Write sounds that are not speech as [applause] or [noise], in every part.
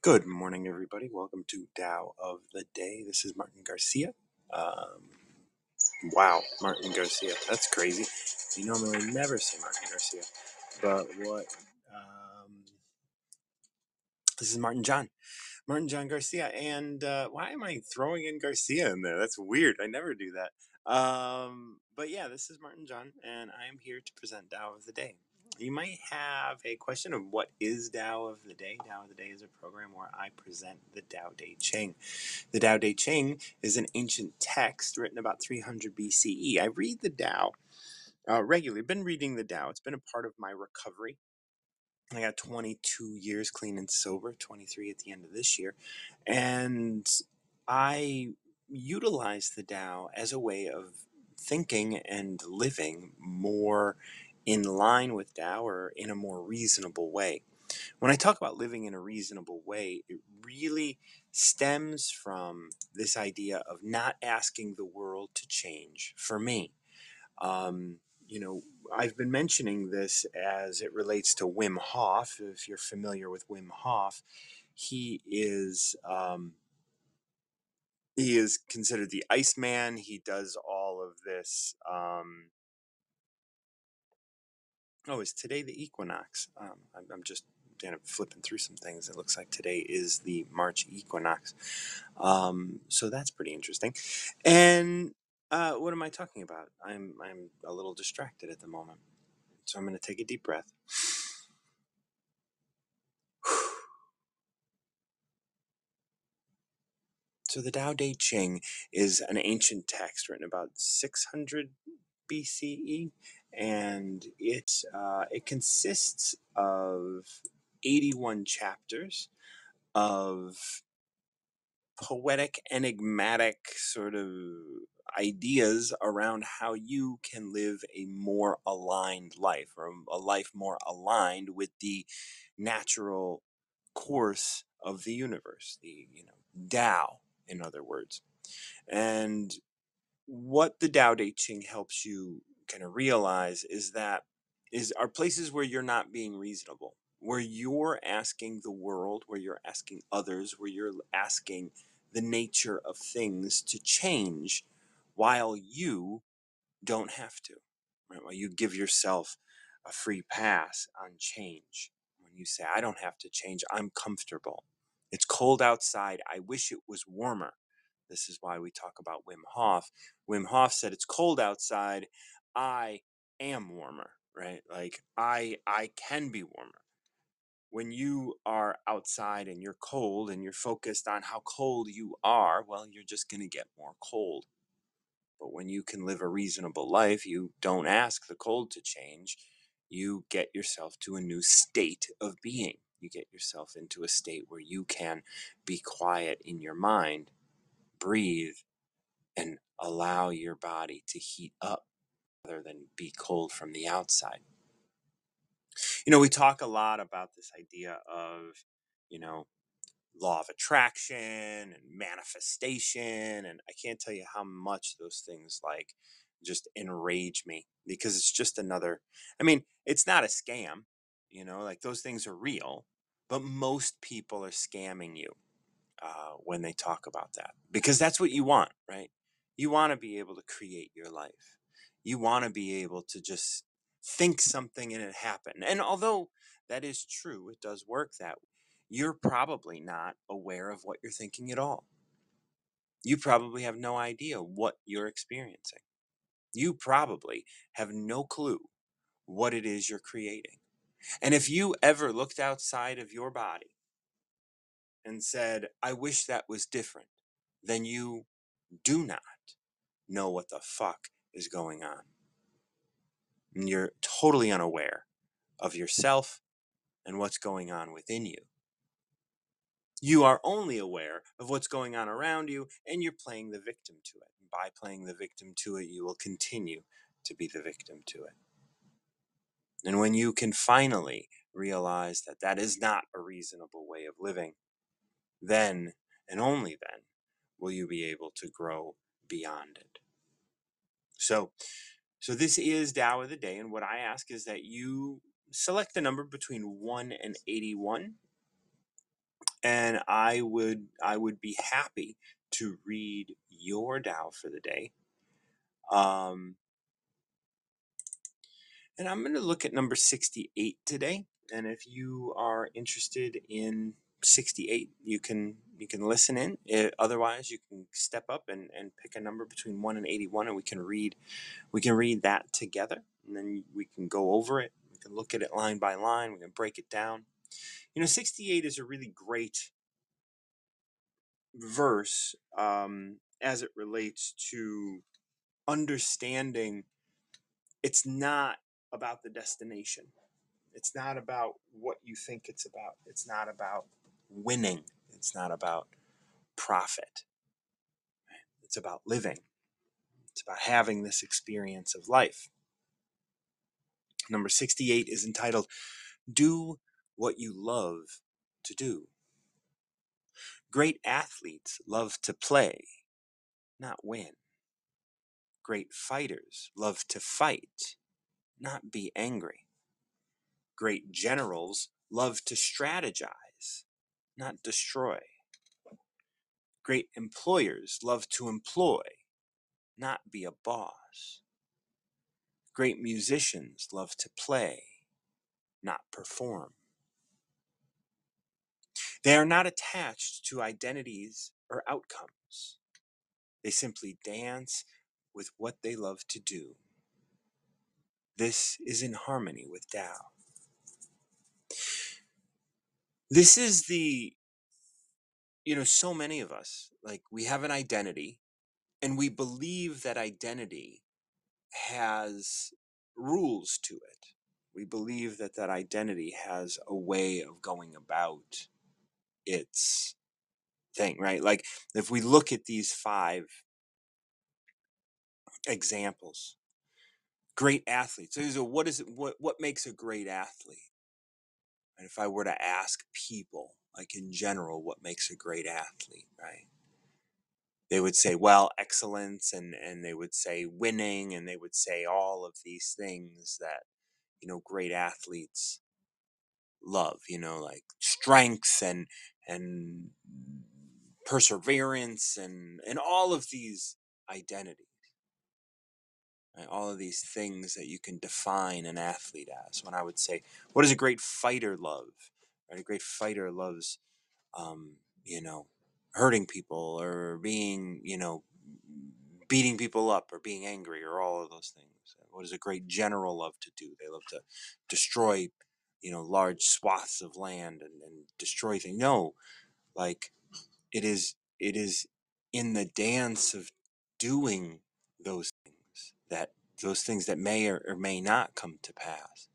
Good morning, everybody. Welcome to Tao of the Day. This is Martin Garcia. Um, wow, Martin Garcia. That's crazy. You normally never say Martin Garcia. But what? Um, this is Martin John. Martin John Garcia. And uh, why am I throwing in Garcia in there? That's weird. I never do that. Um, but yeah, this is Martin John, and I am here to present Tao of the Day. You might have a question of what is Tao of the Day? Tao of the Day is a program where I present the Tao Te Ching. The Tao Te Ching is an ancient text written about 300 BCE. I read the Tao uh, regularly. I've been reading the Tao. It's been a part of my recovery I got 22 years clean and sober, 23 at the end of this year. And I utilize the Tao as a way of thinking and living more in line with Tao or in a more reasonable way. When I talk about living in a reasonable way, it really stems from this idea of not asking the world to change for me um, you know, I've been mentioning this as it relates to Wim Hof. If you're familiar with Wim Hof, he is um, he is considered the Iceman. He does all of this. Um, oh, is today the equinox? Um, I'm, I'm just kind of flipping through some things. It looks like today is the March equinox. Um, so that's pretty interesting. And uh, what am I talking about? I'm I'm a little distracted at the moment. So I'm going to take a deep breath. [sighs] So the Tao Te Ching is an ancient text written about 600 BCE, and it uh, it consists of 81 chapters of poetic, enigmatic sort of ideas around how you can live a more aligned life or a life more aligned with the natural course of the universe, the you know Tao, in other words. And what the Tao Te Ching helps you kind of realize is that is are places where you're not being reasonable, where you're asking the world, where you're asking others, where you're asking the nature of things to change while you don't have to. Right? While you give yourself a free pass on change. When you say, I don't have to change, I'm comfortable. It's cold outside. I wish it was warmer. This is why we talk about Wim Hof. Wim Hof said, It's cold outside. I am warmer, right? Like I I can be warmer. When you are outside and you're cold and you're focused on how cold you are, well, you're just going to get more cold but when you can live a reasonable life, you don't ask the cold to change. You get yourself to a new state of being. You get yourself into a state where you can be quiet in your mind, breathe, and allow your body to heat up rather than be cold from the outside. You know, we talk a lot about this idea of, you know, law of attraction and manifestation and i can't tell you how much those things like just enrage me because it's just another i mean it's not a scam you know like those things are real but most people are scamming you uh, when they talk about that because that's what you want right you want to be able to create your life you want to be able to just think something and it happen and although that is true it does work that you're probably not aware of what you're thinking at all. You probably have no idea what you're experiencing. You probably have no clue what it is you're creating. And if you ever looked outside of your body and said, I wish that was different, then you do not know what the fuck is going on. And you're totally unaware of yourself and what's going on within you. You are only aware of what's going on around you and you're playing the victim to it. And by playing the victim to it, you will continue to be the victim to it. And when you can finally realize that that is not a reasonable way of living, then and only then will you be able to grow beyond it. So, so this is Tao of the Day, and what I ask is that you select the number between 1 and 81 and I would I would be happy to read your Tao for the day. Um, and I'm going to look at number 68 today. And if you are interested in 68, you can you can listen in. Eh, otherwise, you can step up and, and pick a number between 1 and 81 and we can read we can read that together and then we can go over it. We can look at it line by line, we can break it down. You know, 68 is a really great verse um, as it relates to understanding it's not about the destination. It's not about what you think it's about. It's not about winning. It's not about profit. It's about living. It's about having this experience of life. Number 68 is entitled Do What You Love to Do. Great athletes love to play, not win. Great fighters love to fight, not be angry. Great generals love to strategize, not destroy. Great employers love to employ, not be a boss. Great musicians love to play, not perform. They are not attached to identities or outcomes. They simply dance with what they love to do. This is in harmony with Tao. This is the, you know, so many of us, like we have an identity and we believe that identity has rules to it. We believe that that identity has a way of going about its thing, right? Like if we look at these five examples, great athletes. So, what is it? What what makes a great athlete? And if I were to ask people, like in general, what makes a great athlete, right? They would say, well, excellence, and and they would say winning, and they would say all of these things that you know great athletes love. You know, like strength and and perseverance and and all of these identities right? all of these things that you can define an athlete as. When i would say what does a great fighter love? Right? A great fighter loves um, you know hurting people or being you know beating people up or being angry or all of those things. What does a great general love to do? They love to destroy you know large swaths of land and, and destroy things no like it is it is in the dance of doing those that those things that may or, or may not come to pass.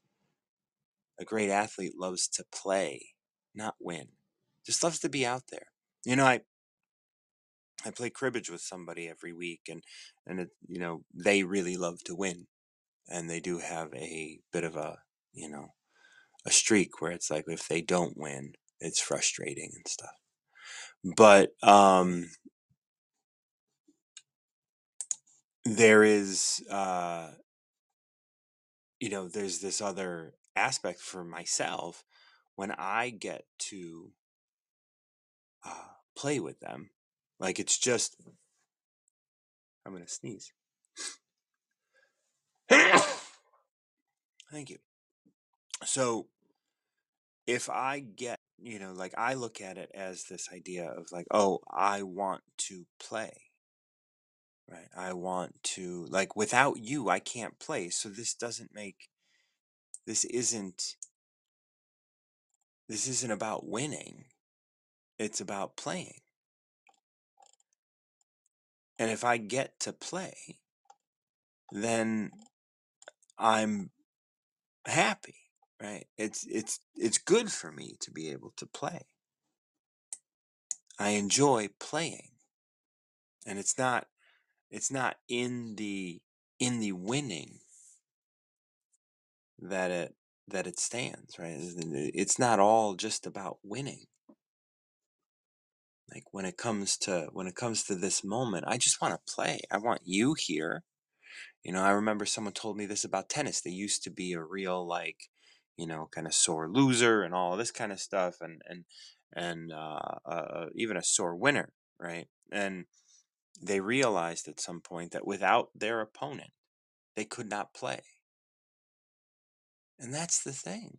A great athlete loves to play not win. Just loves to be out there. You know i i play cribbage with somebody every week and and it, you know they really love to win. And they do have a bit of a you know a streak where it's like if they don't win it's frustrating and stuff. But um there is uh you know there's this other aspect for myself when i get to uh play with them like it's just i'm gonna sneeze. Thank you. So if i get you know like i look at it as this idea of like oh i want to play right i want to like without you i can't play so this doesn't make this isn't this isn't about winning it's about playing. And if i get to play then i'm happy right? It's it's it's good for me to be able to play. I enjoy playing and it's not it's not in the in the winning that it that it stands right? It's not all just about winning. Like when it comes to when it comes to this moment i just want to play i want you here. You know i remember someone told me this about tennis they used to be a real like you know kind of sore loser and all this kind of stuff and and and uh, uh, even a sore winner, right? And they realized at some point that without their opponent, they could not play. And that's the thing.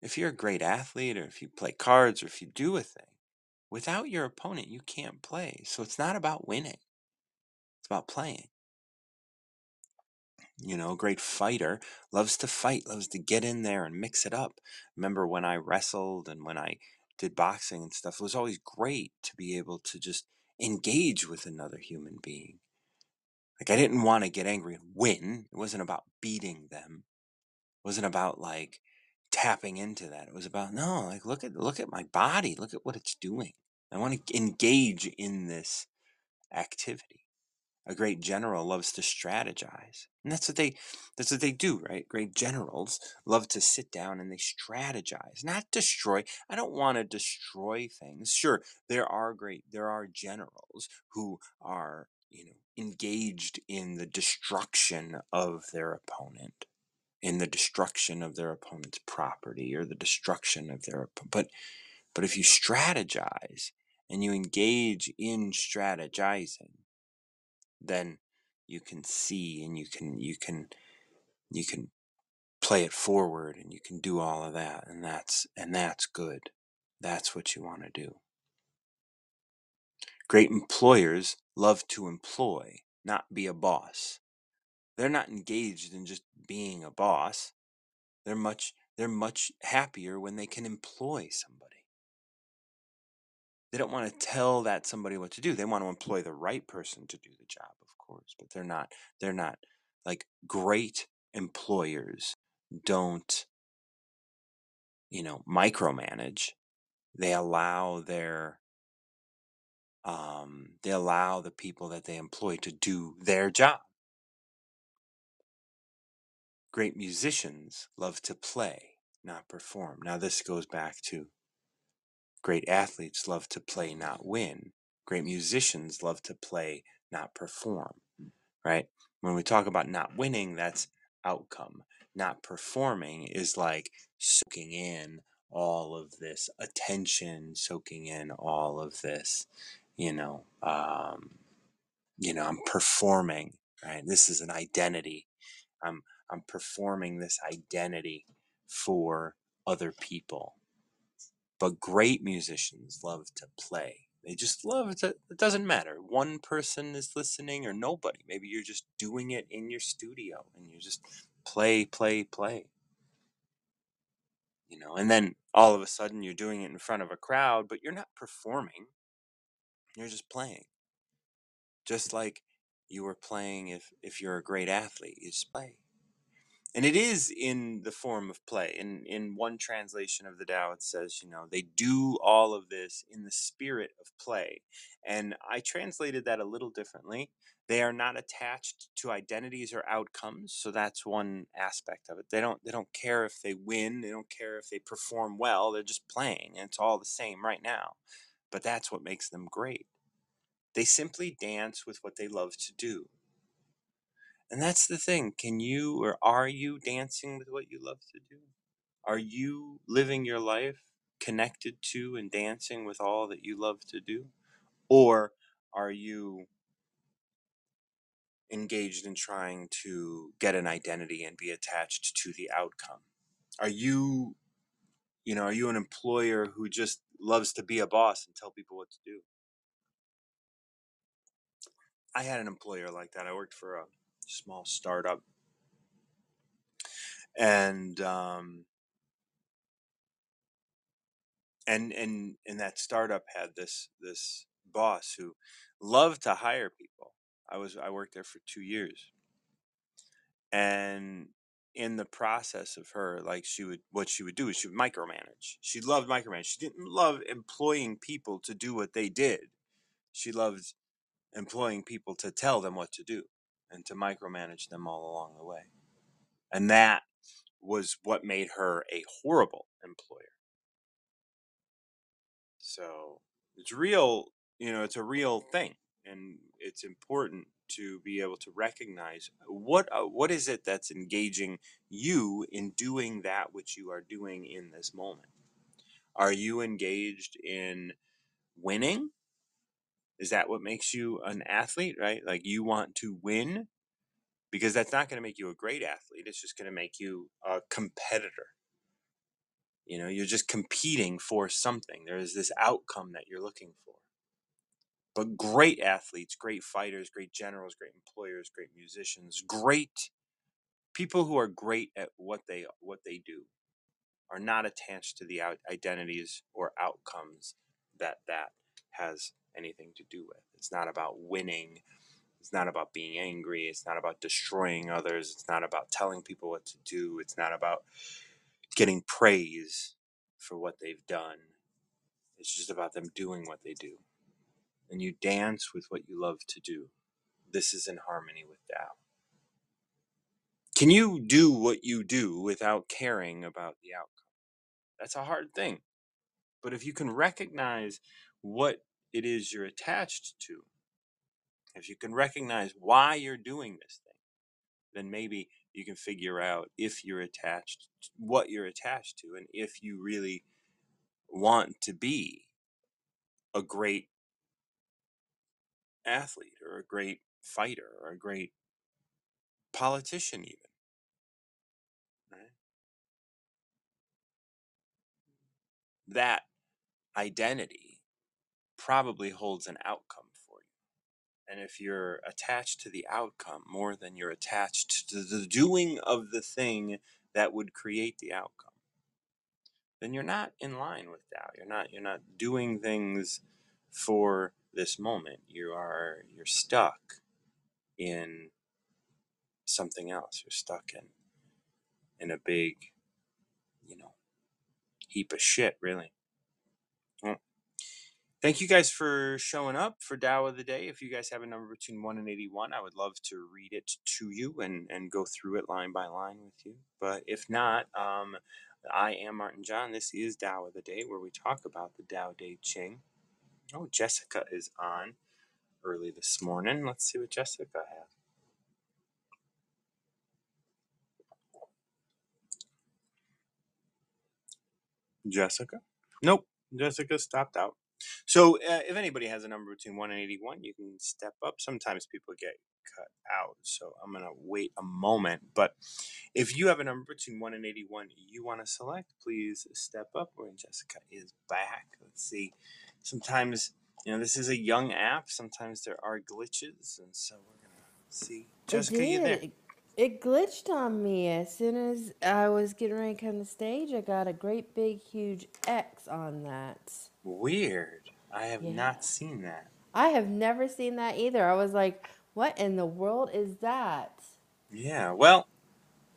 If you're a great athlete, or if you play cards, or if you do a thing, without your opponent, you can't play. So it's not about winning, it's about playing. You know, a great fighter loves to fight, loves to get in there and mix it up. Remember when I wrestled and when I did boxing and stuff, it was always great to be able to just engage with another human being. Like I didn't want to get angry and win. It wasn't about beating them. It wasn't about like tapping into that. It was about no, like look at look at my body, look at what it's doing. I want to engage in this activity a great general loves to strategize and that's what they that's what they do right? Great generals love to sit down and they strategize not destroy i don't want to destroy things sure there are great there are generals who are you know engaged in the destruction of their opponent in the destruction of their opponent's property or the destruction of their but but if you strategize and you engage in strategizing then you can see and you can you can you can play it forward and you can do all of that and that's and that's good. That's what you want to do. Great employers love to employ not be a boss. They're not engaged in just being a boss. They're much they're much happier when they can employ somebody they don't want to tell that somebody what to do they want to employ the right person to do the job of course but they're not they're not like great employers don't you know micromanage they allow their um they allow the people that they employ to do their job. Great musicians love to play not perform. Now this goes back to great athletes love to play not win great musicians love to play not perform right? When we talk about not winning, that's outcome. Not performing is like soaking in all of this attention, soaking in all of this, you know, um, you know, I'm performing, right? This is an identity. I'm I'm performing this identity for other people but great musicians love to play. They just love to, it doesn't matter. One person is listening or nobody. Maybe you're just doing it in your studio and you just play, play, play. You know, and then all of a sudden you're doing it in front of a crowd, but you're not performing. You're just playing. Just like you were playing if if you're a great athlete, you just play and it is in the form of play in in one translation of the Tao it says you know they do all of this in the spirit of play and i translated that a little differently. They are not attached to identities or outcomes so that's one aspect of it. They don't they don't care if they win they don't care if they perform well they're just playing and it's all the same right now but that's what makes them great. They simply dance with what they love to do and that's the thing. Can you or are you dancing with what you love to do? Are you living your life connected to and dancing with all that you love to do? Or are you engaged in trying to get an identity and be attached to the outcome? Are you, you know, are you an employer who just loves to be a boss and tell people what to do? I had an employer like that. I worked for a small startup. And um and and and that startup had this this boss who loved to hire people. I was i worked there for two years. And in the process of her like she would what she would do is she would micromanage. She loved micromanage. She didn't love employing people to do what they did. She loved employing people to tell them what to do and to micromanage them all along the way and that was what made her a horrible employer So it's real, you know, it's a real thing, and it's important to be able to recognize what uh, what is it that's engaging you in doing that which you are doing in this moment. Are you engaged in winning? Is that what makes you an athlete, right? Like you want to win? Because that's not going to make you a great athlete. It's just going to make you a competitor. You know, you're just competing for something. There is this outcome that you're looking for. But great athletes, great fighters, great generals, great employers, great musicians, great people who are great at what they what they do are not attached to the identities or outcomes that that has anything to do with. It's not about winning. It's not about being angry. It's not about destroying others. It's not about telling people what to do. It's not about getting praise for what they've done. It's just about them doing what they do. And you dance with what you love to do. This is in harmony with Tao. Can you do what you do without caring about the outcome? That's a hard thing. But if you can recognize what it is you're attached to, if you can recognize why you're doing this thing, then maybe you can figure out if you're attached, what you're attached to, and if you really want to be a great athlete or a great fighter or a great politician, even. That identity probably holds an outcome for you. And if you're attached to the outcome more than you're attached to the doing of the thing that would create the outcome, then you're not in line with Tao. You're not you're not doing things for this moment. You are you're stuck in something else. You're stuck in in a big, you know, heap of shit, really. Hmm. Thank you guys for showing up for Tao of the Day. If you guys have a number between 1 and 81, I would love to read it to you and, and go through it line by line with you. But if not, um, I am Martin John. This is Tao of the Day, where we talk about the Tao Te Ching. Oh, Jessica is on early this morning. Let's see what Jessica has. Jessica? Nope. Jessica stopped out. So uh, if anybody has a number between 1 and 81, you can step up. Sometimes people get cut out. So I'm going to wait a moment. But if you have a number between 1 and 81 you want to select, please step up. When Jessica is back. Let's see. Sometimes, you know, this is a young app. Sometimes there are glitches. And so we're going to see. Jessica, you there? It, it glitched on me as soon as I was getting ready to come to stage. I got a great big huge X on that. Weird. I have Yeah. not seen that. I have never seen that either. I was like, what in the world is that? Yeah, well,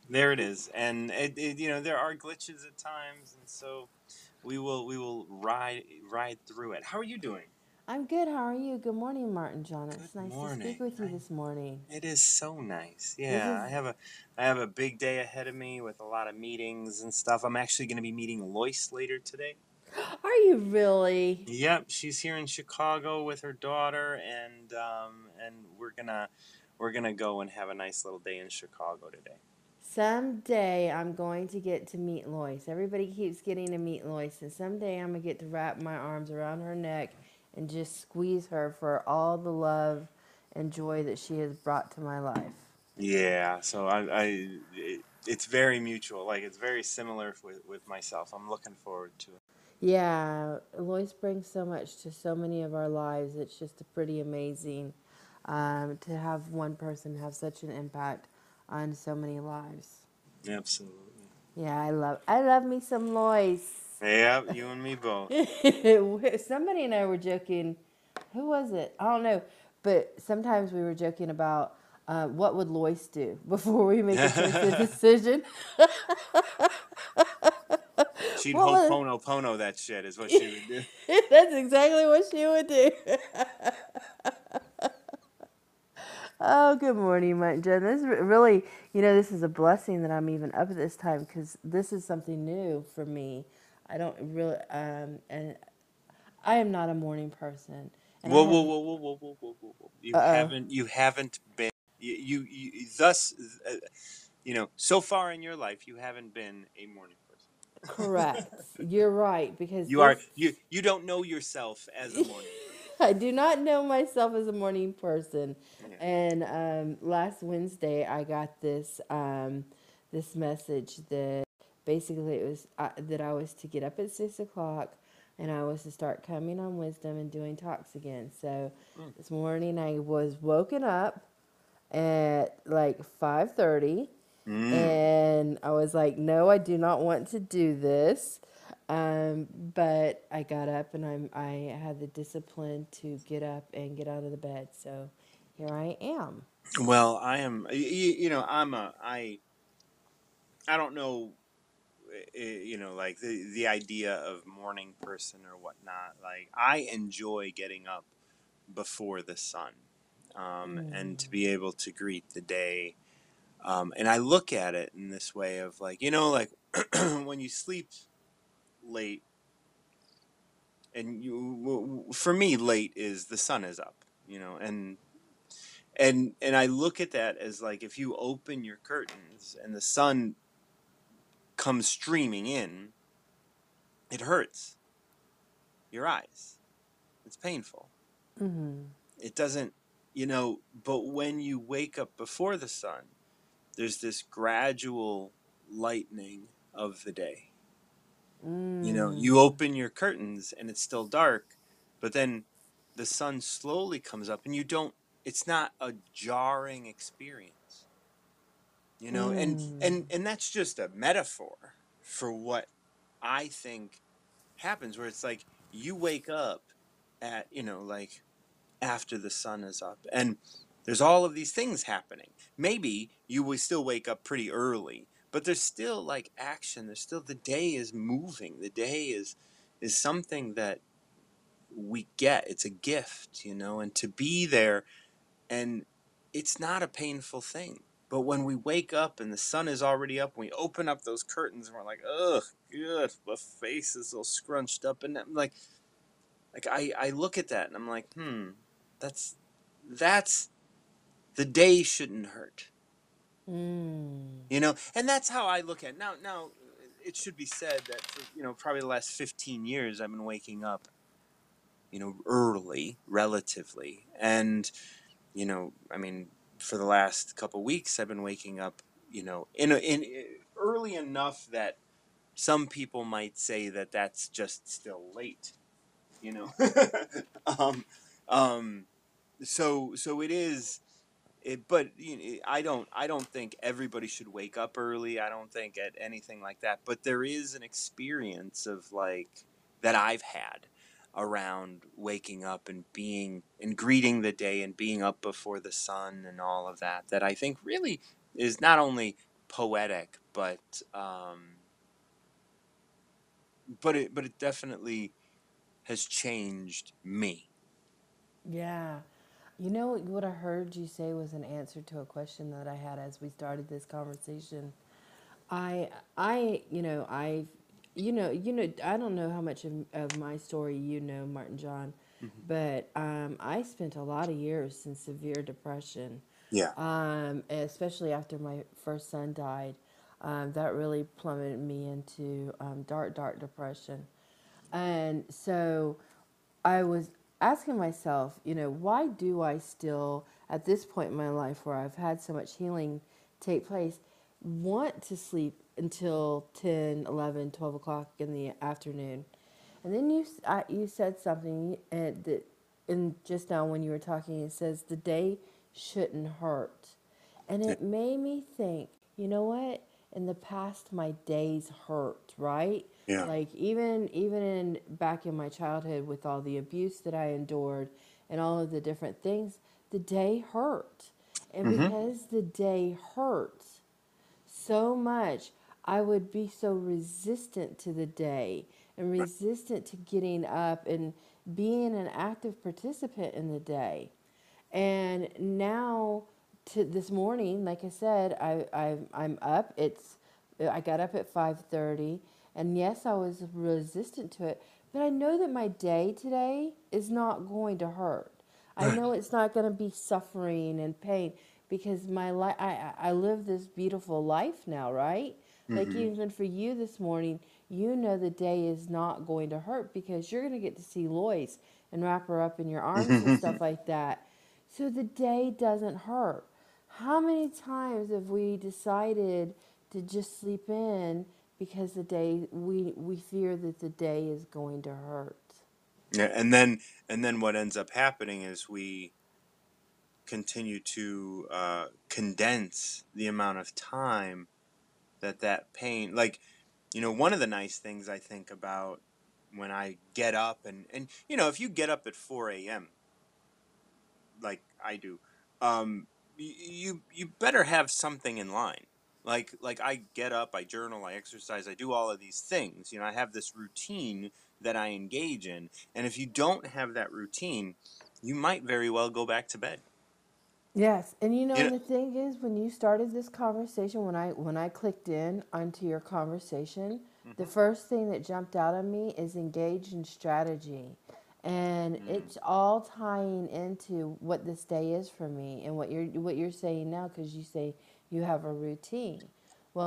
there it is, and it, it, you know there are glitches at times, and so we will we will ride ride through it. How are you doing? I'm good. How are you? Good morning, Martin John. It's Good nice to speak with you I, this morning. it is so nice. Yeah, I have a I have a big day ahead of me with a lot of meetings and stuff. I'm actually going to be meeting Loyce later today. Are you really? Yep, she's here in Chicago with her daughter, and um, and we're gonna we're gonna go and have a nice little day in Chicago today. Someday I'm going to get to meet Loyce. Everybody keeps getting to meet Loyce, and someday I'm gonna get to wrap my arms around her neck and just squeeze her for all the love and joy that she has brought to my life. Yeah, so I, I it, it's very mutual. Like it's very similar with with myself. I'm looking forward to it. Yeah, Loyce brings so much to so many of our lives. It's just pretty amazing um, to have one person have such an impact on so many lives. Absolutely. Yeah, I love I love me some Loyce. Yeah, you and me both. [laughs] Somebody and I were joking. Who was it? I don't know. But sometimes we were joking about uh, what would Loyce do [laughs] before we make a [laughs] decision. She'd what was? ho'oponopono that shit is what she would do. [laughs] That's exactly what she would do. [laughs] oh, good morning, Mike Jen. This is really, you know, this is a blessing that I'm even up at this time because this is something new for me. I don't really, um, and I am not a morning person, Whoa, whoa, whoa, whoa, whoa, whoa, whoa, whoa, whoa. You Uh oh. haven't you haven't been you you, you thus uh, you know so far in your life you haven't been a morning person. Correct. You're right because You are this you you don't know yourself as a morning [laughs] I do not know myself as a morning person. person. Yeah. And um, last Wednesday, I got this um, this message that basically it was uh, that I was to get up at six o'clock, and I was to start coming on wisdom and doing talks again. So Mm. this morning, I was woken up at like five thirty, Mm. and I was like, "No, I do not want to do this." Um, but I got up and I'm I had the discipline to get up and get out of the bed. So here I am. Well, I am. You, you know, I'm a. I. I don't know. eh, eh, You know, like the the idea of morning person or whatnot. Like I enjoy getting up before the sun, um, and to Mm. be able to greet the day. Um, and I look at it in this way of like, you know, like [clears throat] when you sleep late, and you, for me, late is the sun is up. You know, and and and I look at that as like if you open your curtains and the sun comes streaming in, it hurts your eyes. It's painful. Mm-hmm. It doesn't, you know, but when you wake up before the sun, there's this gradual lightening of the day. You know, Mm. you open your curtains and it's still dark, but then the sun slowly comes up and you don't it's not a jarring experience. You know, and Mm. and and that's just a metaphor for what I think happens where it's like you wake up at, you know, like after the sun is up and there's all of these things happening. Maybe you will still wake up pretty early, but there's still like action. There's still the day is moving. The day is is something that we get. It's a gift, you know, and to be there and it's not a painful thing. But when we wake up and the sun is already up, we open up those curtains and we're like, ugh, good. my face is all scrunched up, and I'm like, like I, I look at that and I'm like, hmm, that's that's the day shouldn't hurt, Mm. you know, and that's how I look at it. now. Now, it should be said that for you know probably the last 15 years I've been waking up, you know, early relatively, and you know, I mean, for the last couple weeks I've been waking up, you know, in in early enough that some people might say that that's just still late, you know. [laughs] um, um, so so it is it, but you know, I don't I don't think everybody should wake up early. I don't think at anything like that. But there is an experience of like that I've had around waking up and being and greeting the day and being up before the sun and all of that that I think really is not only poetic but um, but it but it definitely has changed me. Yeah. You know what I heard you say was an answer to a question that I had as we started this conversation. I I you know I you know you know I don't know how much of, of my story you know Martin John, but um, I spent a lot of years in severe depression, Yeah. um, especially after my first son died. Um, that really plummeted me into um, dark dark depression, and so I was asking myself, you know, why do I still, at this point in my life where I've had so much healing take place, want to sleep until 10, 11, 12 o'clock in the afternoon? And then you, I, you said something and that, and just now when you were talking, it says the day shouldn't hurt. And it made me think, you know what? In the past, my days hurt, right? Yeah. Like even even in back in my childhood with all the abuse that I endured and all of the different things, the day hurt. And Mm-hmm. because the day hurts so much, I would be so resistant to the day and resistant to getting up and being an active participant in the day. And now, to this morning, like I said, I, I I'm up. It's I got up at five thirty, and yes, I was resistant to it, but I know that my day today is not going to hurt. I know it's not going to be suffering and pain because my life. I I live this beautiful life now, right? Like Mm-hmm. even for you this morning, you know the day is not going to hurt because you're going to get to see Loyce and wrap her up in your arms and [laughs] stuff like that. So the day doesn't hurt. How many times have we decided to just sleep in because the day we we fear that the day is going to hurt? yeah, and then and then what ends up happening is we continue to uh, condense the amount of time that that pain like you know one of the nice things i think about when i get up and and you know if you get up at 4 a.m like i do um y- you you better have something in line like like i get up i journal i exercise i do all of these things you know i have this routine that i engage in and if you don't have that routine you might very well go back to bed. Yes, and you know, you know the thing is, when you started this conversation, when I when I clicked in onto your conversation, the hmm first thing that jumped out at me is engage in strategy, and mm, it's all tying into what this day is for me and what you're what you're saying now because you say you have a routine.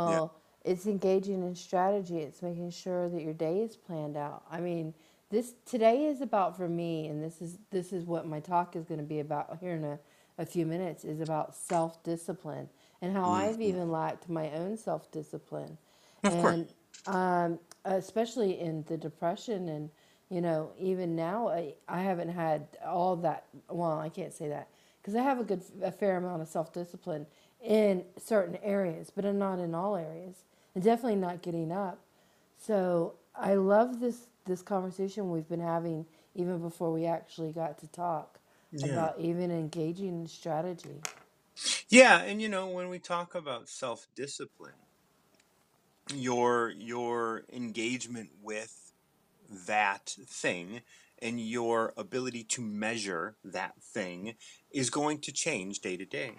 yeah Well, it's engaging in strategy. It's making sure that your day is planned out. I mean, this today is about for me, and this is this is what my talk is going to be about here in a, a few minutes. Is about self discipline and how I've hmm even lacked my own self discipline, and um, especially in the depression and you know even now I, I haven't had all that. Well, I can't say that because I have a good a fair amount of self discipline in certain areas, but not in all areas, and definitely not getting up. So I love this this conversation we've been having even before we actually got to talk yeah about even engaging in strategy. yeah and you know when we talk about self-discipline your your engagement with that thing and your ability to measure that thing is going to change day to day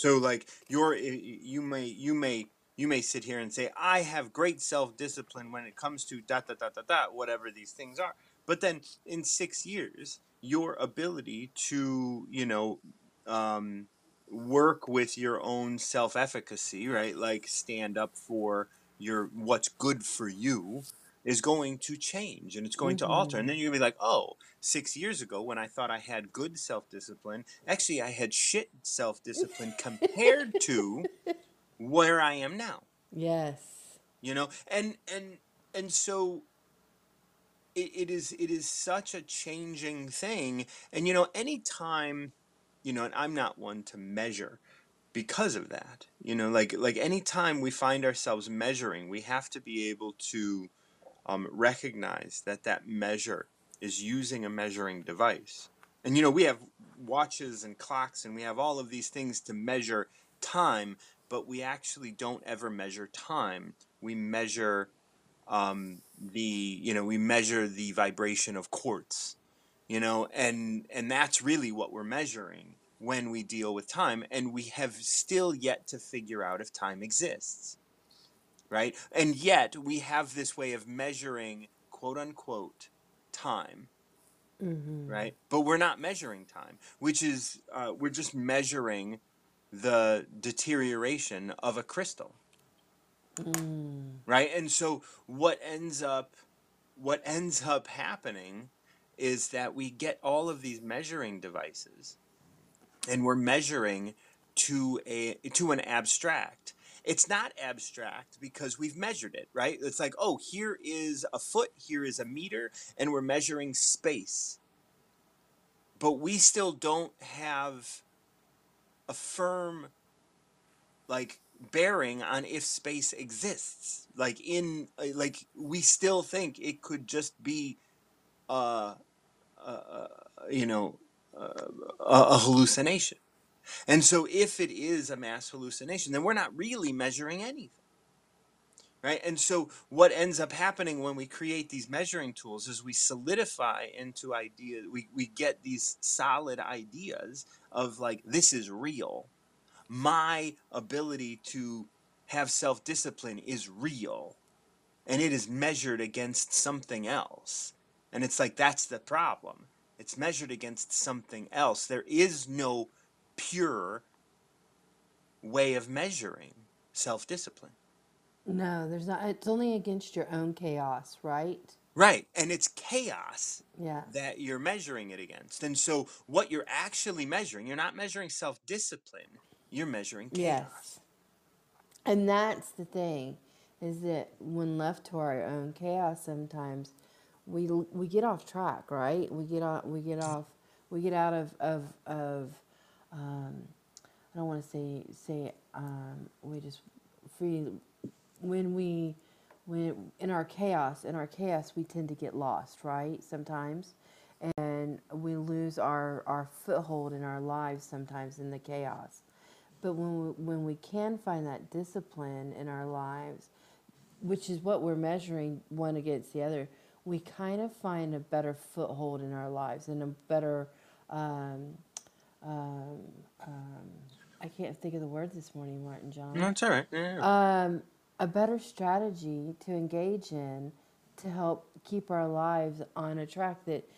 so like you're you may you may you may sit here and say i have great self-discipline when it comes to dot dot dot dot dot whatever these things are. But then in six years your ability to you know um, work with your own self-efficacy right? Like stand up for your what's good for you is going to change and it's going to alter. And Mm-hmm. then you're gonna be like oh six years ago when i thought i had good self-discipline actually i had shit self-discipline compared to where i am now. Yes. you know? And and and so it, it is it is such a changing thing. And you know anytime you know and i'm not one to measure because of that. You know like like anytime we find ourselves measuring we have to be able to um, recognize that that measure is using a measuring device. And you know, we have watches and clocks and we have all of these things to measure time, but we actually don't ever measure time. We measure um, the, you know, we measure the vibration of quartz, you know, and and that's really what we're measuring when we deal with time. And we have still yet to figure out if time exists right? And yet we have this way of measuring quote unquote time, Mm-hmm. right? But we're not measuring time, which is uh, we're just measuring the deterioration of a crystal, Mm. right? And so what ends up what ends up happening is that we get all of these measuring devices and we're measuring to a to an abstract it's not abstract because we've measured it right? It's like oh here is a foot here is a meter and we're measuring space. But we still don't have a firm like bearing on if space exists. Like in like we still think it could just be uh, uh uh, you know uh, a hallucination And so, if it is a mass hallucination, then we're not really measuring anything, right? And so, what ends up happening when we create these measuring tools is we solidify into ideas, we, we get these solid ideas of like, this is real. My ability to have self discipline is real, and it is measured against something else. And it's like, that's the problem. It's measured against something else. There is no pure way of measuring self discipline. No, there's not. It's only against your own chaos, right? Right. And it's chaos Yeah. that you're measuring it against. And so what you're actually measuring, you're not measuring self discipline, you're measuring chaos. Yes. And that's the thing, is that when left to our own chaos, sometimes we we get off track, right? We get off. We get off. We get out of of of. Um, I don't want to say say um, we just free when we when in our chaos in our chaos we tend to get lost right sometimes? And we lose our our foothold in our lives sometimes in the chaos. But when we, when we can find that discipline in our lives which is what we're measuring one against the other we kind of find a better foothold in our lives and a better um, um, um, I can't think of the word this morning, Martin John. No, it's all right. Yeah, yeah. Um, a better strategy to engage in to help keep our lives on a track that,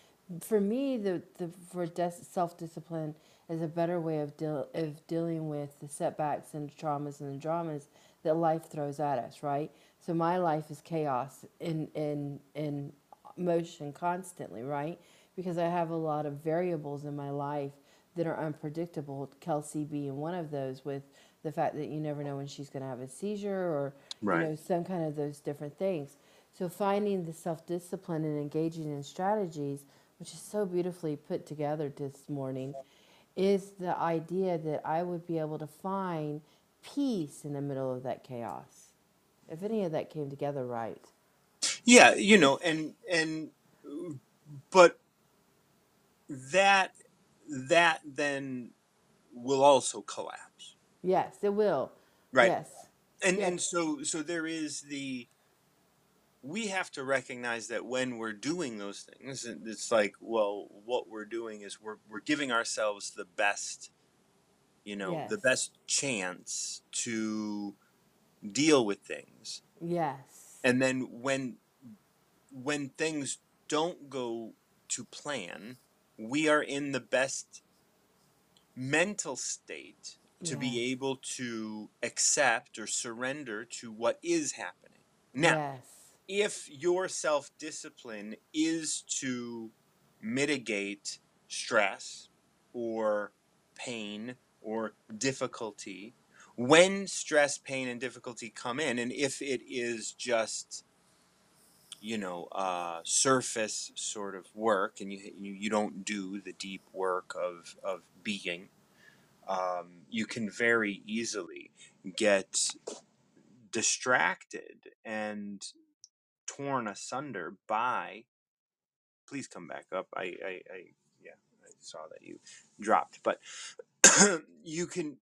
for me, the, the for des- self discipline is a better way of deal of dealing with the setbacks and traumas and the dramas that life throws at us. Right. So my life is chaos in in in motion constantly. Right. Because I have a lot of variables in my life that are unpredictable. Kelsey being one of those, with the fact that you never know when she's going to have a seizure or you know some kind of those different things. So finding the self discipline and engaging in strategies, which is so beautifully put together this morning, is the idea that I would be able to find peace in the middle of that chaos. If any of that came together right. Yeah, you know, and and but that that then will also collapse. Yes, it will. Right. Yes. And Yes. and so so there is the we have to recognize that when we're doing those things, it's like, well, what we're doing is we're we're giving ourselves the best, you know, the best chance to deal with things. Yes. And then when when things don't go to plan, we are in the best mental state to be able to accept or surrender to what is happening. Now, Yes. if your self discipline is to mitigate stress or pain or difficulty, when stress, pain, and difficulty come in, and if it is just you know uh, surface sort of work, and you, you don't do the deep work of of being, um, you can very easily get distracted and torn asunder by please come back up i i, I yeah i saw that you dropped but [coughs] you can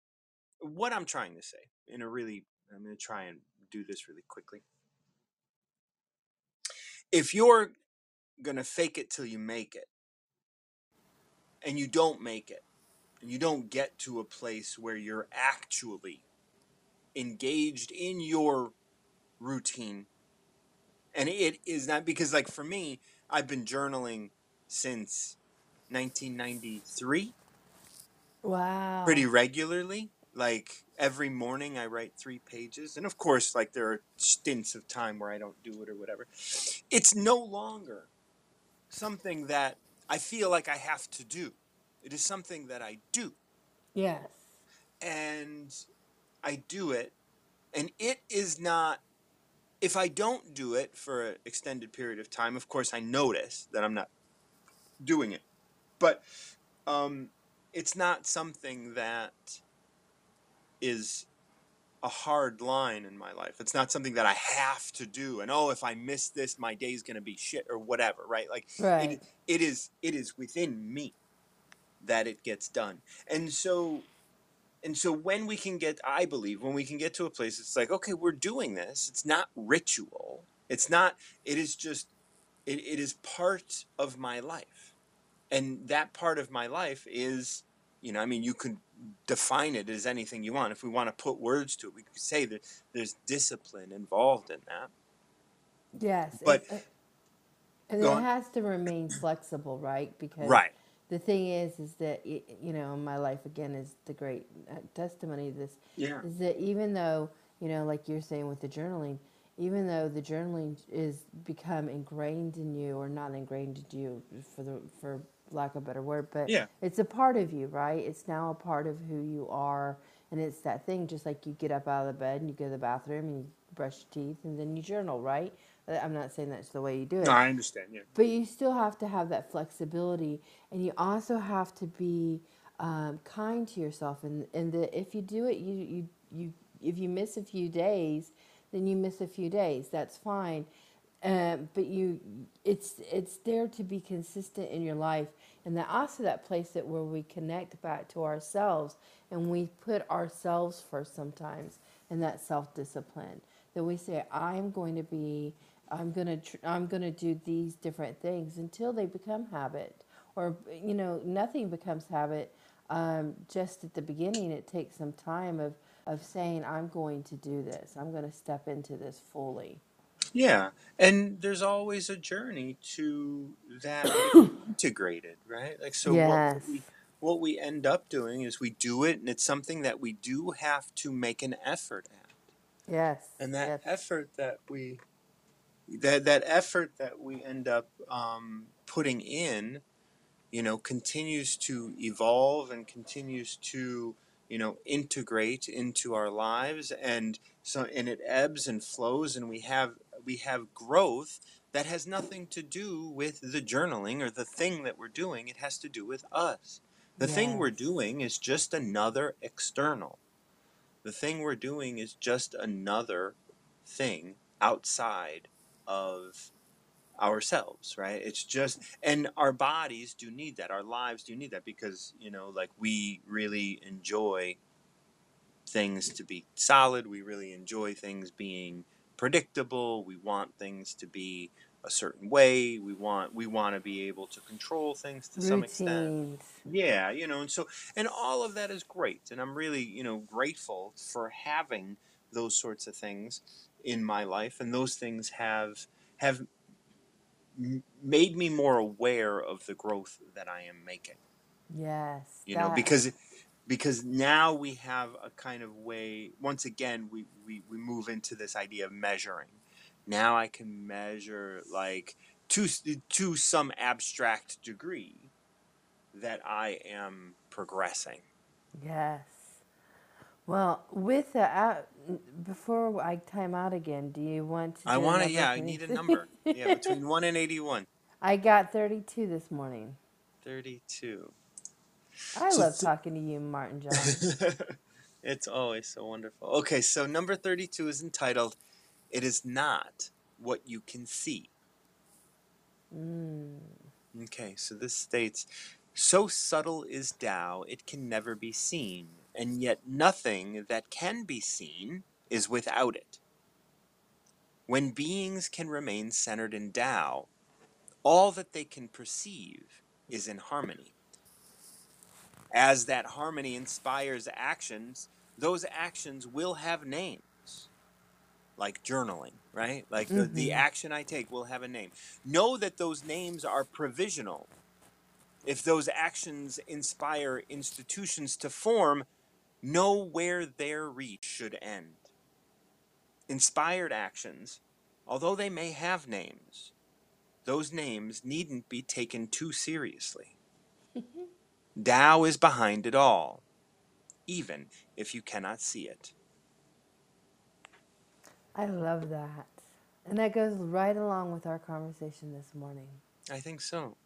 what i'm trying to say in a really i'm going to try and do this really quickly if you're to fake it till you make it and you don't make it and you don't get to a place where you're actually engaged in your routine and it is not because like for me i've been journaling since 1993 wow. pretty regularly like every morning i write three pages and of course like there are stints of time where i don't do it or whatever. It's no longer something that i feel like i have to do. It is something that i do. Yes. and i do it and it is not if i don't do it for an extended period of time of course i notice that i'm not doing it. But um, it's not something that is a hard line in my life. It's not something that I have to do. And oh, if I miss this, my day's gonna be shit or whatever, right? Like Right. it, it is, it is within me that it gets done. And so, and so when we can get, I believe, when we can get to a place, it's like, okay, we're doing this. It's not ritual. It's not. It is just. It, it is part of my life and that part of my life is you know i mean you could define it as anything you want if we want to put words to it we could say that there's discipline involved in that Yes. but And, and it on has to remain flexible, right? Because right the thing is, is that, you know, my life again is the great uh, testimony to this, yeah is that even though you know, like you're saying with the journaling, even though the journaling is become ingrained in you or not ingrained in you for the for lack of a better word, but Yeah. it's a part of you, right? It's now a part of who you are. And it's that thing, just like you get up out of the bed and you go to the bathroom and you brush your teeth and then you journal, right? Uh, I'm not saying that's the way you do No, it, I understand. Yeah. but you still have to have that flexibility and you also have to be um, kind to yourself. And, and the, if you do it, you, you, you, if you miss a few days, then you miss a few days. That's fine. Um, but you, it's it's there to be consistent in your life, and that also that place that where we connect back to ourselves, and we put ourselves first sometimes, and that self discipline. That we say, I'm going to be, I'm gonna, tr- I'm gonna do these different things until they become habit, or you know, nothing becomes habit. Um, just at the beginning, it takes some time of of saying, I'm going to do this. I'm going to step into this fully. Yeah, and there's always a journey to that [coughs] integrated, right? Like so what Yes. we what we end up doing is we do it and it's something that we do have to make an effort at. Yes. And that Yes. effort that we that that effort that we end up um, putting in, you know, continues to evolve and continues to you know integrate into our lives and so and it ebbs and flows and we have we have growth that has nothing to do with the journaling or the thing that we're doing it has to do with us. The thing we're doing is just another external. The thing we're doing is just another thing outside of ourselves right? It's just and our bodies do need that. Our lives do need that because you know like we really enjoy things to be solid. We really enjoy things being predictable we want things to be a certain way we want we want to be able to control things to some extent yeah, you know, and so and all of that is great, and I'm really, you know, grateful for having those sorts of things in my life, and those things have have made me more aware of the growth that I am making. Yes. You know, That. because because now we have a kind of way. Once again, we we we move into this idea of measuring. Now I can measure like to to some abstract degree that I am progressing. Yes. Well, with the out, before I time out again, do you want to I want to, yeah, I need a [laughs] number. Yeah, between 1 and 81. I got 32 this morning. 32. I So, love th- talking to you, Martin John. [laughs] it's always so wonderful. Okay, so number 32 is entitled, It Is Not What You Can See. Mm. Okay, so this states, So subtle is Tao, it can never be seen, and yet nothing that can be seen is without it. When beings can remain centered in Tao, all that they can perceive is in harmony. As that harmony inspires actions, those actions will have names, like journaling, right? Like the, the Mm-hmm. action I take will have a name. Know that those names are provisional. If those actions inspire institutions to form, know where their reach should end. Inspired actions, although they may have names, those names needn't be taken too seriously. Tao is behind it all, even if you cannot see it. I love that. And that goes right along with our conversation this morning. I think so.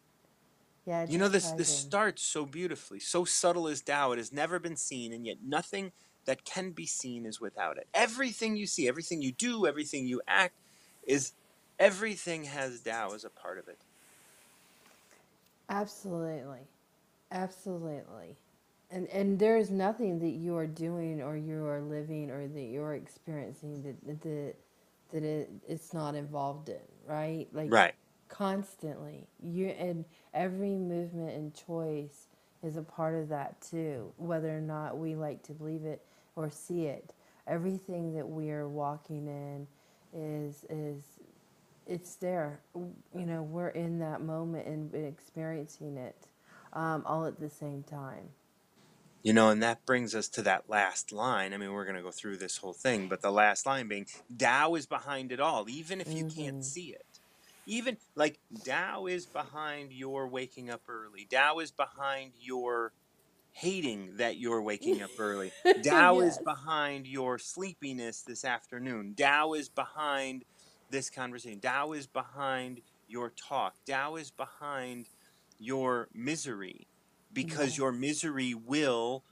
Yeah, You know, this this starts so beautifully. So subtle is Tao, it has never been seen, and yet nothing that can be seen is without it. Everything you see, everything you do, everything you act, is everything has Tao as a part of it. Absolutely. Absolutely. And and there is nothing that you are doing or you are living or that you're experiencing that that that, it, it's not involved in, right? Like Right. constantly. You and every movement and choice is a part of that too, whether or not we like to believe it or see it. Everything that we are walking in is is it's there. You know, we're in that moment and experiencing it um, all at the same time. You know, and that brings us to that last line. I mean, we're going to go through this whole thing, but the last line being Tao is behind it all, even if you can't Mm-hmm. see it. Even like Tao is behind your waking up early. Tao is behind your hating that you're waking up early. [laughs] Tao is behind your sleepiness this afternoon. Tao is behind this conversation. Tao is behind your talk. Tao is behind your misery because your misery will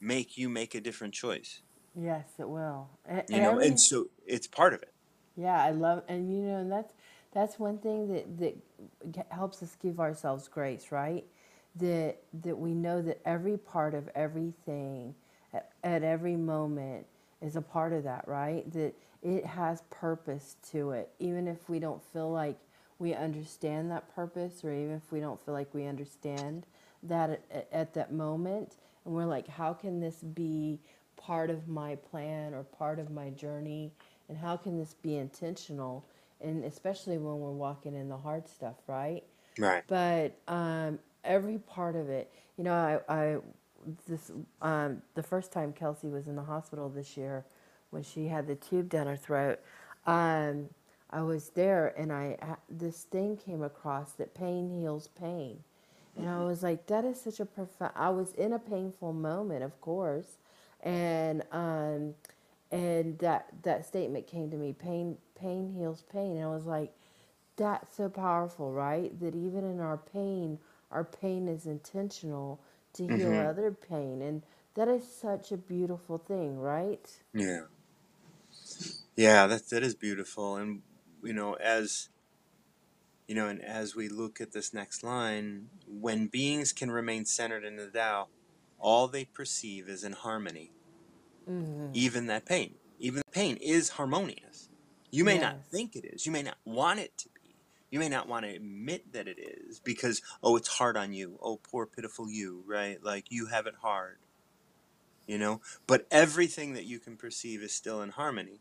make you make a different choice. Yes, it will. And, You know, and every so it's part of it. Yeah, I love, and you know, and that's that's one thing that that helps us give ourselves grace, right? That that we know that every part of everything at, at every moment is a part of that, right? That it has purpose to it, even if we don't feel like we understand that purpose, or even if we don't feel like we understand that at, at at that moment, and we're like, how can this be part of my plan or part of my journey? And how can this be intentional? And especially when we're walking in the hard stuff, right? Right. But um, every part of it, you know, I, I this um, the first time Kelsey was in the hospital this year, when she had the tube down her throat, um, I was there and I this thing came across that pain heals pain, and I was like, that is such a profound. I was in a painful moment, of course, and um, and that that statement came to me. Pain pain heals pain, and I was like, that's so powerful, right? That even in our pain, our pain is intentional to heal hmm other pain, and that is such a beautiful thing, right? Yeah. Yeah, that that is beautiful. And you know, as you know, and as we look at this next line, when beings can remain centered in the Tao, all they perceive is in harmony. hmm Even that pain. Even pain is harmonious. You may not think it is. You may not want it to be. You may not want to admit that it is because, oh, it's hard on you. Oh, poor, pitiful you, right? Like you have it hard, you know? But everything that you can perceive is still in harmony.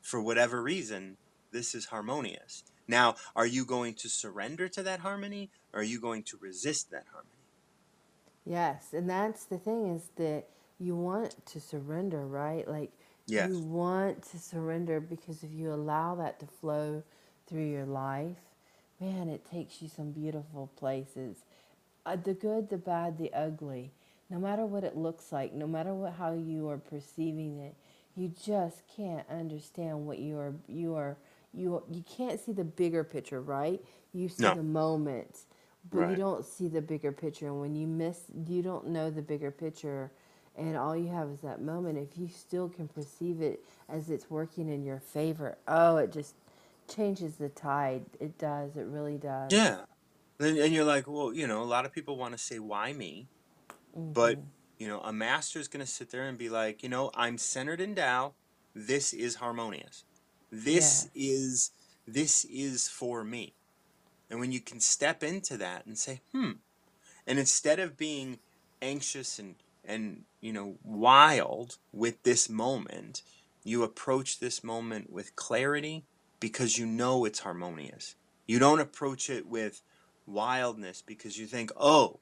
For whatever reason, this is harmonious. Now, are you going to surrender to that harmony or are you going to resist that harmony? Yes, and that's the thing is that you want to surrender, right? Like you want to surrender because if you allow that to flow through your life, man, it takes you some beautiful places. Uh, the good, the bad, the ugly. No matter what it looks like, no matter what how you are perceiving it, you just can't understand what you are you are you you can't see the bigger picture, right? You see No. the moment, but you don't see the bigger picture. And when you miss, you don't know the bigger picture, and all you have is that moment. If you still can perceive it as it's working in your favor, oh, it just changes the tide. It does. It really does. Yeah. And, and you're like, well, you know, a lot of people want to say, why me? But, hmm you know, a master is going to sit there and be like, you know, I'm centered in Tao. This is harmonious. This Yes. is this is for me. And when you can step into that and say, hmm, and instead of being anxious and and you know wild with this moment, you approach this moment with clarity because you know it's harmonious. You don't approach it with wildness because you think, "Oh,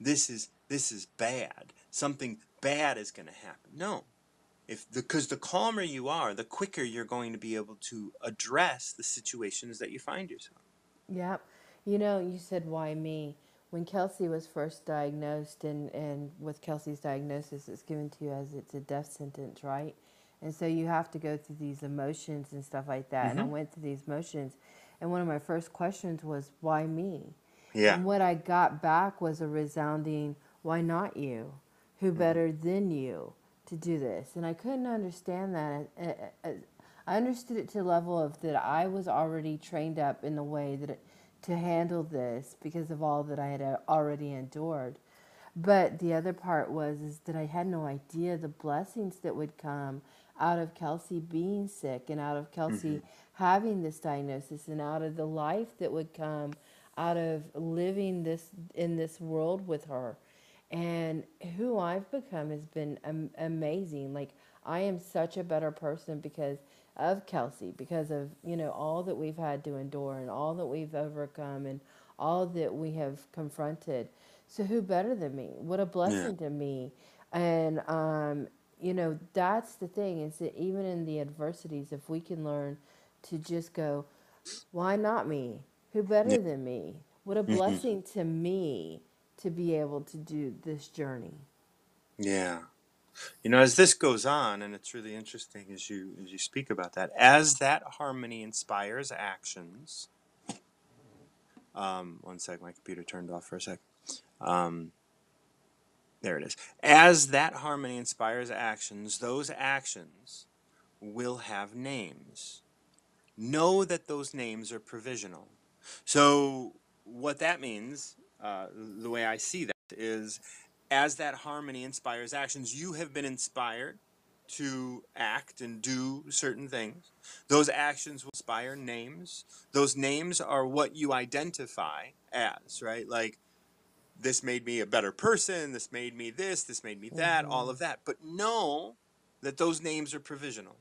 this is this is bad. Something bad is going to happen." No. If because the calmer you are, the quicker you're going to be able to address the situations that you find yourself. Yep. You know, you said why me? When Kelsey was first diagnosed, and, and with Kelsey's diagnosis, it's given to you as it's a death sentence, right? And so you have to go through these emotions and stuff like that. And I Mhm. went through these emotions. And one of my first questions was, why me? Yeah. And what I got back was a resounding, why not you? Who Mhm. better than you to do this? And I couldn't understand that. Uh, uh, uh, I understood it to the level of that I was already trained up in the way that it, to handle this because of all that I had already endured. But the other part was is that I had no idea the blessings that would come out of Kelsey being sick and out of Kelsey Mhm. having this diagnosis and out of the life that would come out of living this in this world with her. And who I've become has been am- amazing. Like I am such a better person because of Kelsey, because of you know all that we've had to endure and all that we've overcome and all that we have confronted. So who better than me? What a Yeah. blessing to me. And um, you know, that's the thing is that even in the adversities, if we can learn to just go, why not me? Who Yeah. better than me? What a hmm blessing to me to be able to do this journey. Yeah. You know, as this goes on, and it's really interesting as you as you speak about that, as that harmony inspires actions. Um, one sec, my computer turned off for a sec. Um, there it is. As that harmony inspires actions, those actions will have names. Know that those names are provisional. So, what that means, uh, the way I see that, is as that harmony inspires actions, you have been inspired to act and do certain things. Those actions will inspire names. Those names are what you identify as, right? Like, this made me a better person, this made me this, this made me that, all hmm of that. But know that those names are provisional.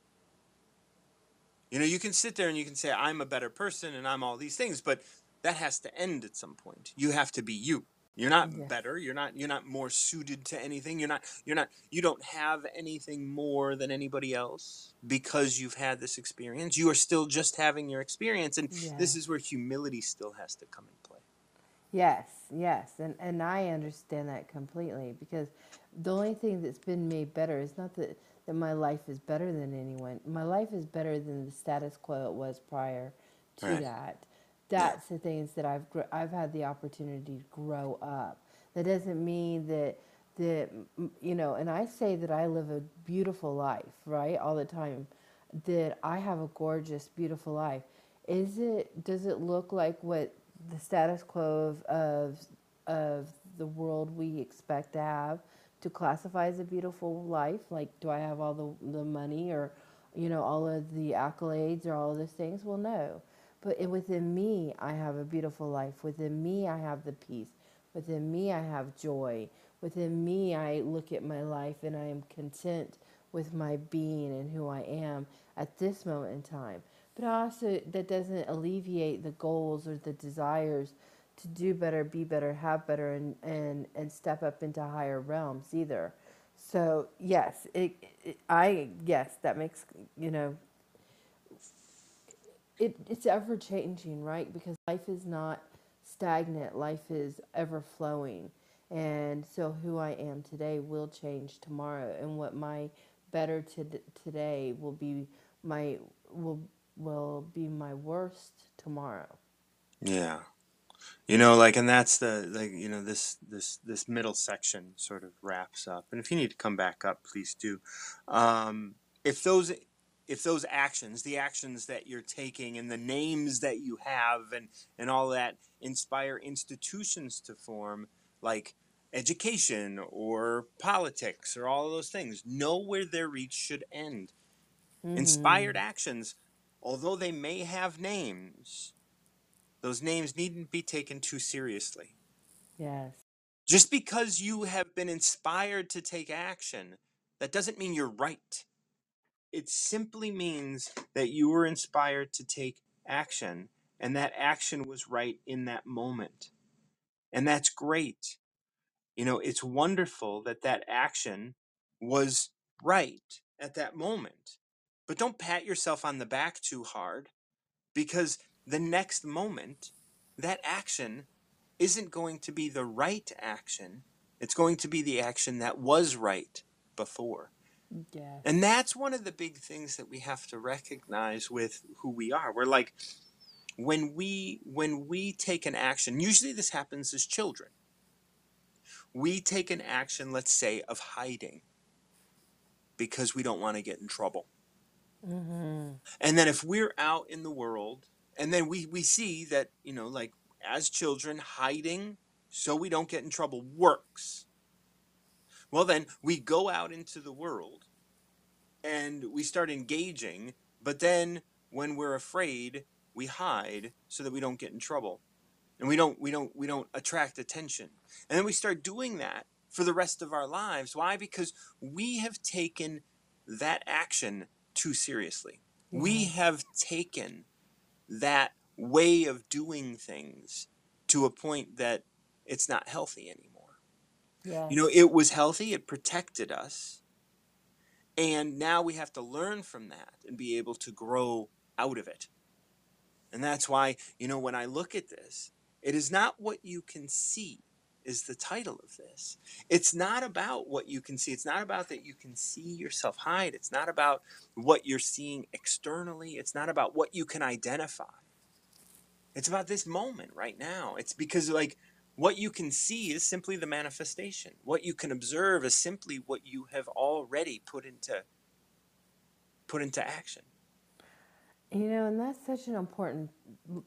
You know, you can sit there and you can say, I'm a better person and I'm all these things, but that has to end at some point. You have to be you. You're not better. You're not you're not more suited to anything. You're not you're not you don't have anything more than anybody else because you've had this experience. You are still just having your experience. And this is where humility still has to come in play. Yes, yes, and and I understand that completely because the only thing that's been made better is not that that my life is better than anyone. My life is better than the status quo it was prior to Right. that. That's the things that I've gr- I've had the opportunity to grow up. That doesn't mean that that you know, and I say that I live a beautiful life, right? All the time. That I have a gorgeous, beautiful life. Is it does it look like what the status quo of, of of the world we expect to have to classify as a beautiful life like do i have all the, the money or you know all of the accolades or all of those things well no but it, within me i have a beautiful life. Within me i have the peace. Within me i have joy. Within me i look at my life and i am content with my being and who i am at this moment in time. But also that doesn't alleviate the goals or the desires to do better, be better, have better, and and and step up into higher realms either. So yes, it, it I yes that makes you know it it's ever changing, right? Because life is not stagnant. Life is ever flowing, and so who I am today will change tomorrow, and what my better to, today will be my will will be my worst tomorrow. Yeah. You know, like, and that's the like, you know, this this this middle section sort of wraps up. And if you need to come back up, please do. Um, if those if those actions, the actions that you're taking, and the names that you have, and and all that, inspire institutions to form, like education or politics or all of those things, know where their reach should end. Inspired Mhm. actions, although they may have names those names needn't be taken too seriously. Yes. Just because you have been inspired to take action, that doesn't mean you're right. It simply means that you were inspired to take action, and that action was right in that moment. And that's great. You know, it's wonderful that that action was right at that moment. But don't pat yourself on the back too hard because the next moment, that action isn't going to be the right action. It's going to be the action that was right before. Yes. And that's one of the big things that we have to recognize with who we are. We're like when we when we take an action, usually this happens as children. We take an action, let's say, of hiding because we don't want to get in trouble. Mhm. And then if we're out in the world and then we we see that, you know, like as children hiding so we don't get in trouble works. Well then we go out into the world and we start engaging, but then when we're afraid, we hide so that we don't get in trouble. And we don't we don't we don't attract attention. And then we start doing that for the rest of our lives. Why? Because we have taken that action too seriously. We mm-hmm. have taken that way of doing things to a point that it's not healthy anymore. Yes. You know, it was healthy, it protected us. And now we have to learn from that and be able to grow out of it. And that's why, you know, when I look at this, it is not what you can see, is the title of this. It's not about what you can see. It's not about that you can see yourself hide. It's not about what you're seeing externally. It's not about what you can identify. It's about this moment right now. It's because, like, what you can see is simply the manifestation. What you can observe is simply what you have already put into put into action. You know, and that's such an important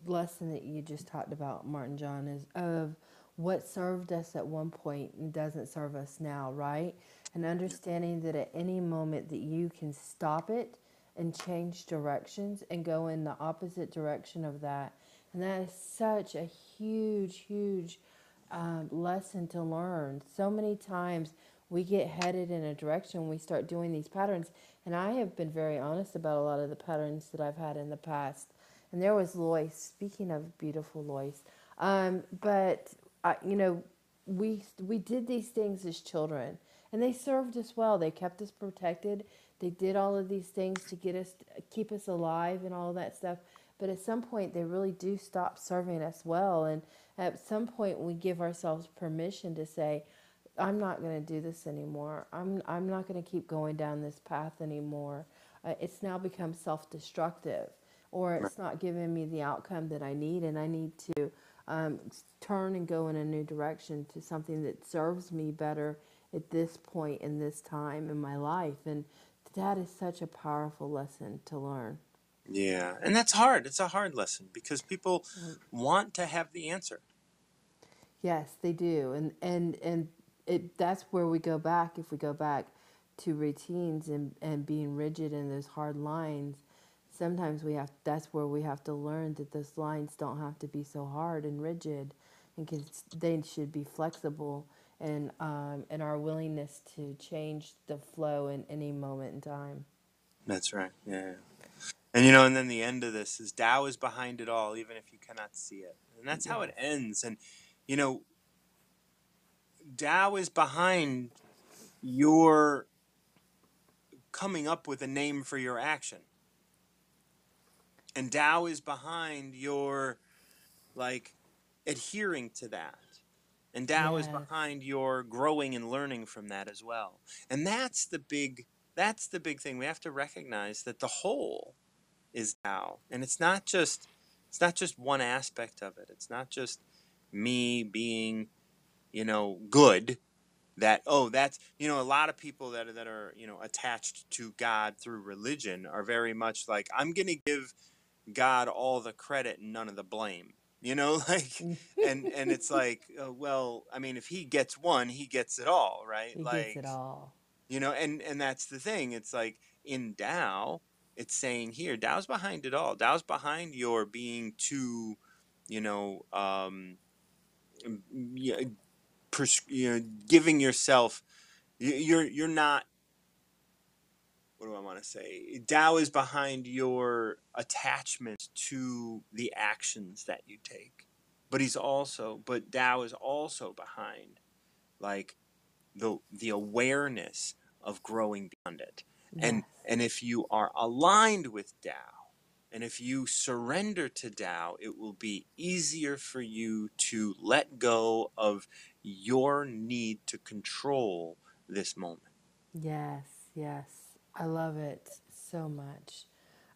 lesson that you just talked about, Martin John, is of what served us at one point and doesn't serve us now, right? And understanding that at any moment that you can stop it and change directions and go in the opposite direction of that. And that is such a huge, huge um, lesson to learn. So many times we get headed in a direction, we start doing these patterns. And I have been very honest about a lot of the patterns that I've had in the past. And there was Loyce, speaking of beautiful Loyce. Um, but, I, you know, we, we did these things as children and they served us well. They kept us protected. They did all of these things to get us, keep us alive and all that stuff. But at some point, they really do stop serving us well. And at some point, we give ourselves permission to say, I'm not going to do this anymore. I'm, I'm not going to keep going down this path anymore. Uh, it's now become self destructive, or it's not giving me the outcome that I need, and I need to um, turn and go in a new direction to something that serves me better at this point in this time in my life. And that is such a powerful lesson to learn. Yeah, and that's hard. It's a hard lesson because people want to have the answer. Yes, they do, and and and it that's where we go back. If we go back to routines and and being rigid in those hard lines, sometimes we have. That's where we have to learn that those lines don't have to be so hard and rigid, and can, they should be flexible. And um, and our willingness to change the flow in any moment in time. That's right. Yeah. And you know, and then the end of this is Tao is behind it all, even if you cannot see it. And that's how it mm-hmm. ends. And you know, Tao is behind your coming up with a name for your action. And Tao is behind your like adhering to that. And Tao is behind your growing and learning from that as well. And that's the big that's the big thing. We have to recognize that the whole is Tao. And it's not just it's not just one aspect of it. It's not just me being, you know, good that oh that's you know a lot of people that are, that are you know attached to God through religion are very much like I'm going to give God all the credit and none of the blame. You know, [laughs] like and and it's [laughs] like uh, well, I mean if he gets one, he gets it all, right? he Like gets it all. you know, and and that's the thing. It's like in Tao, it's saying here, Tao's behind it all. Tao's behind your being too, you know, um, yeah, you know, giving yourself. you- You're you're not. What do I want to say? Tao is behind your attachment to the actions that you take, but he's also, but Tao is also behind, like the the awareness of growing beyond it. And and if you are aligned with Tao, and if you surrender to Tao, it will be easier for you to let go of your need to control this moment. Yes, yes. I love it so much.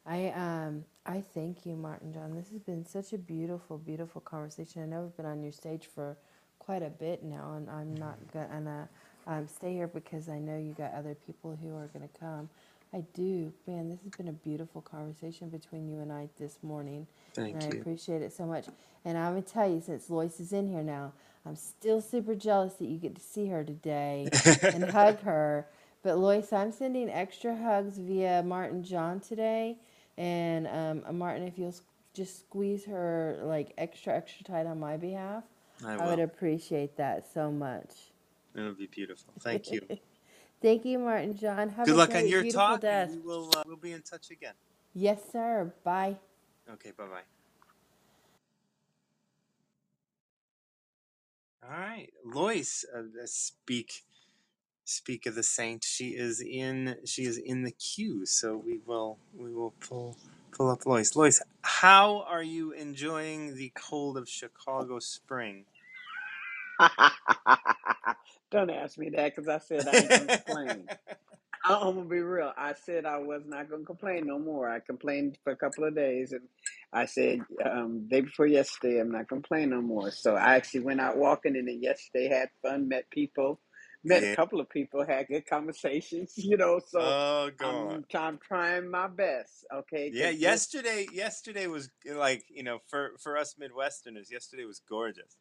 I um I thank you, Martin John. This has been such a beautiful, beautiful conversation. I know I've been on your stage for quite a bit now, and I'm not gonna um, stay here because I know you got other people who are gonna come. I do, man. This has been a beautiful conversation between you and I this morning, and I Thank you. appreciate it so much. And I'm gonna tell you, since Loyce is in here now, I'm still super jealous that you get to see her today [laughs] and hug her. But Loyce, I'm sending extra hugs via Martin John today, and um, uh, Martin, if you'll just squeeze her like extra, extra tight on my behalf, I I would appreciate that so much. It'll be beautiful. Thank you. [laughs] Thank you, Martin John. Have Good a luck on your beautiful talk, death. and we will uh, we'll be in touch again. Yes, sir. Bye. Okay. Bye bye. All right, Loyce, uh, uh, speak speak of the saint. She is in she is in the queue, so we will we will pull pull up Loyce. Loyce, how are you enjoying the cold of Chicago spring? [laughs] Don't ask me that because I said I ain't gonna complain. [laughs] I- I'm gonna be real. I said I was not gonna complain no more. I complained for a couple of days, and I said um, day before yesterday I'm not complaining no more. So I actually went out walking, and then yesterday had fun, met people, met a couple of people, had good conversations. [laughs] You know, so Oh. I'm I'm trying my best. Okay, Yeah, yesterday yesterday was like you know for for us Midwesterners, yesterday was gorgeous.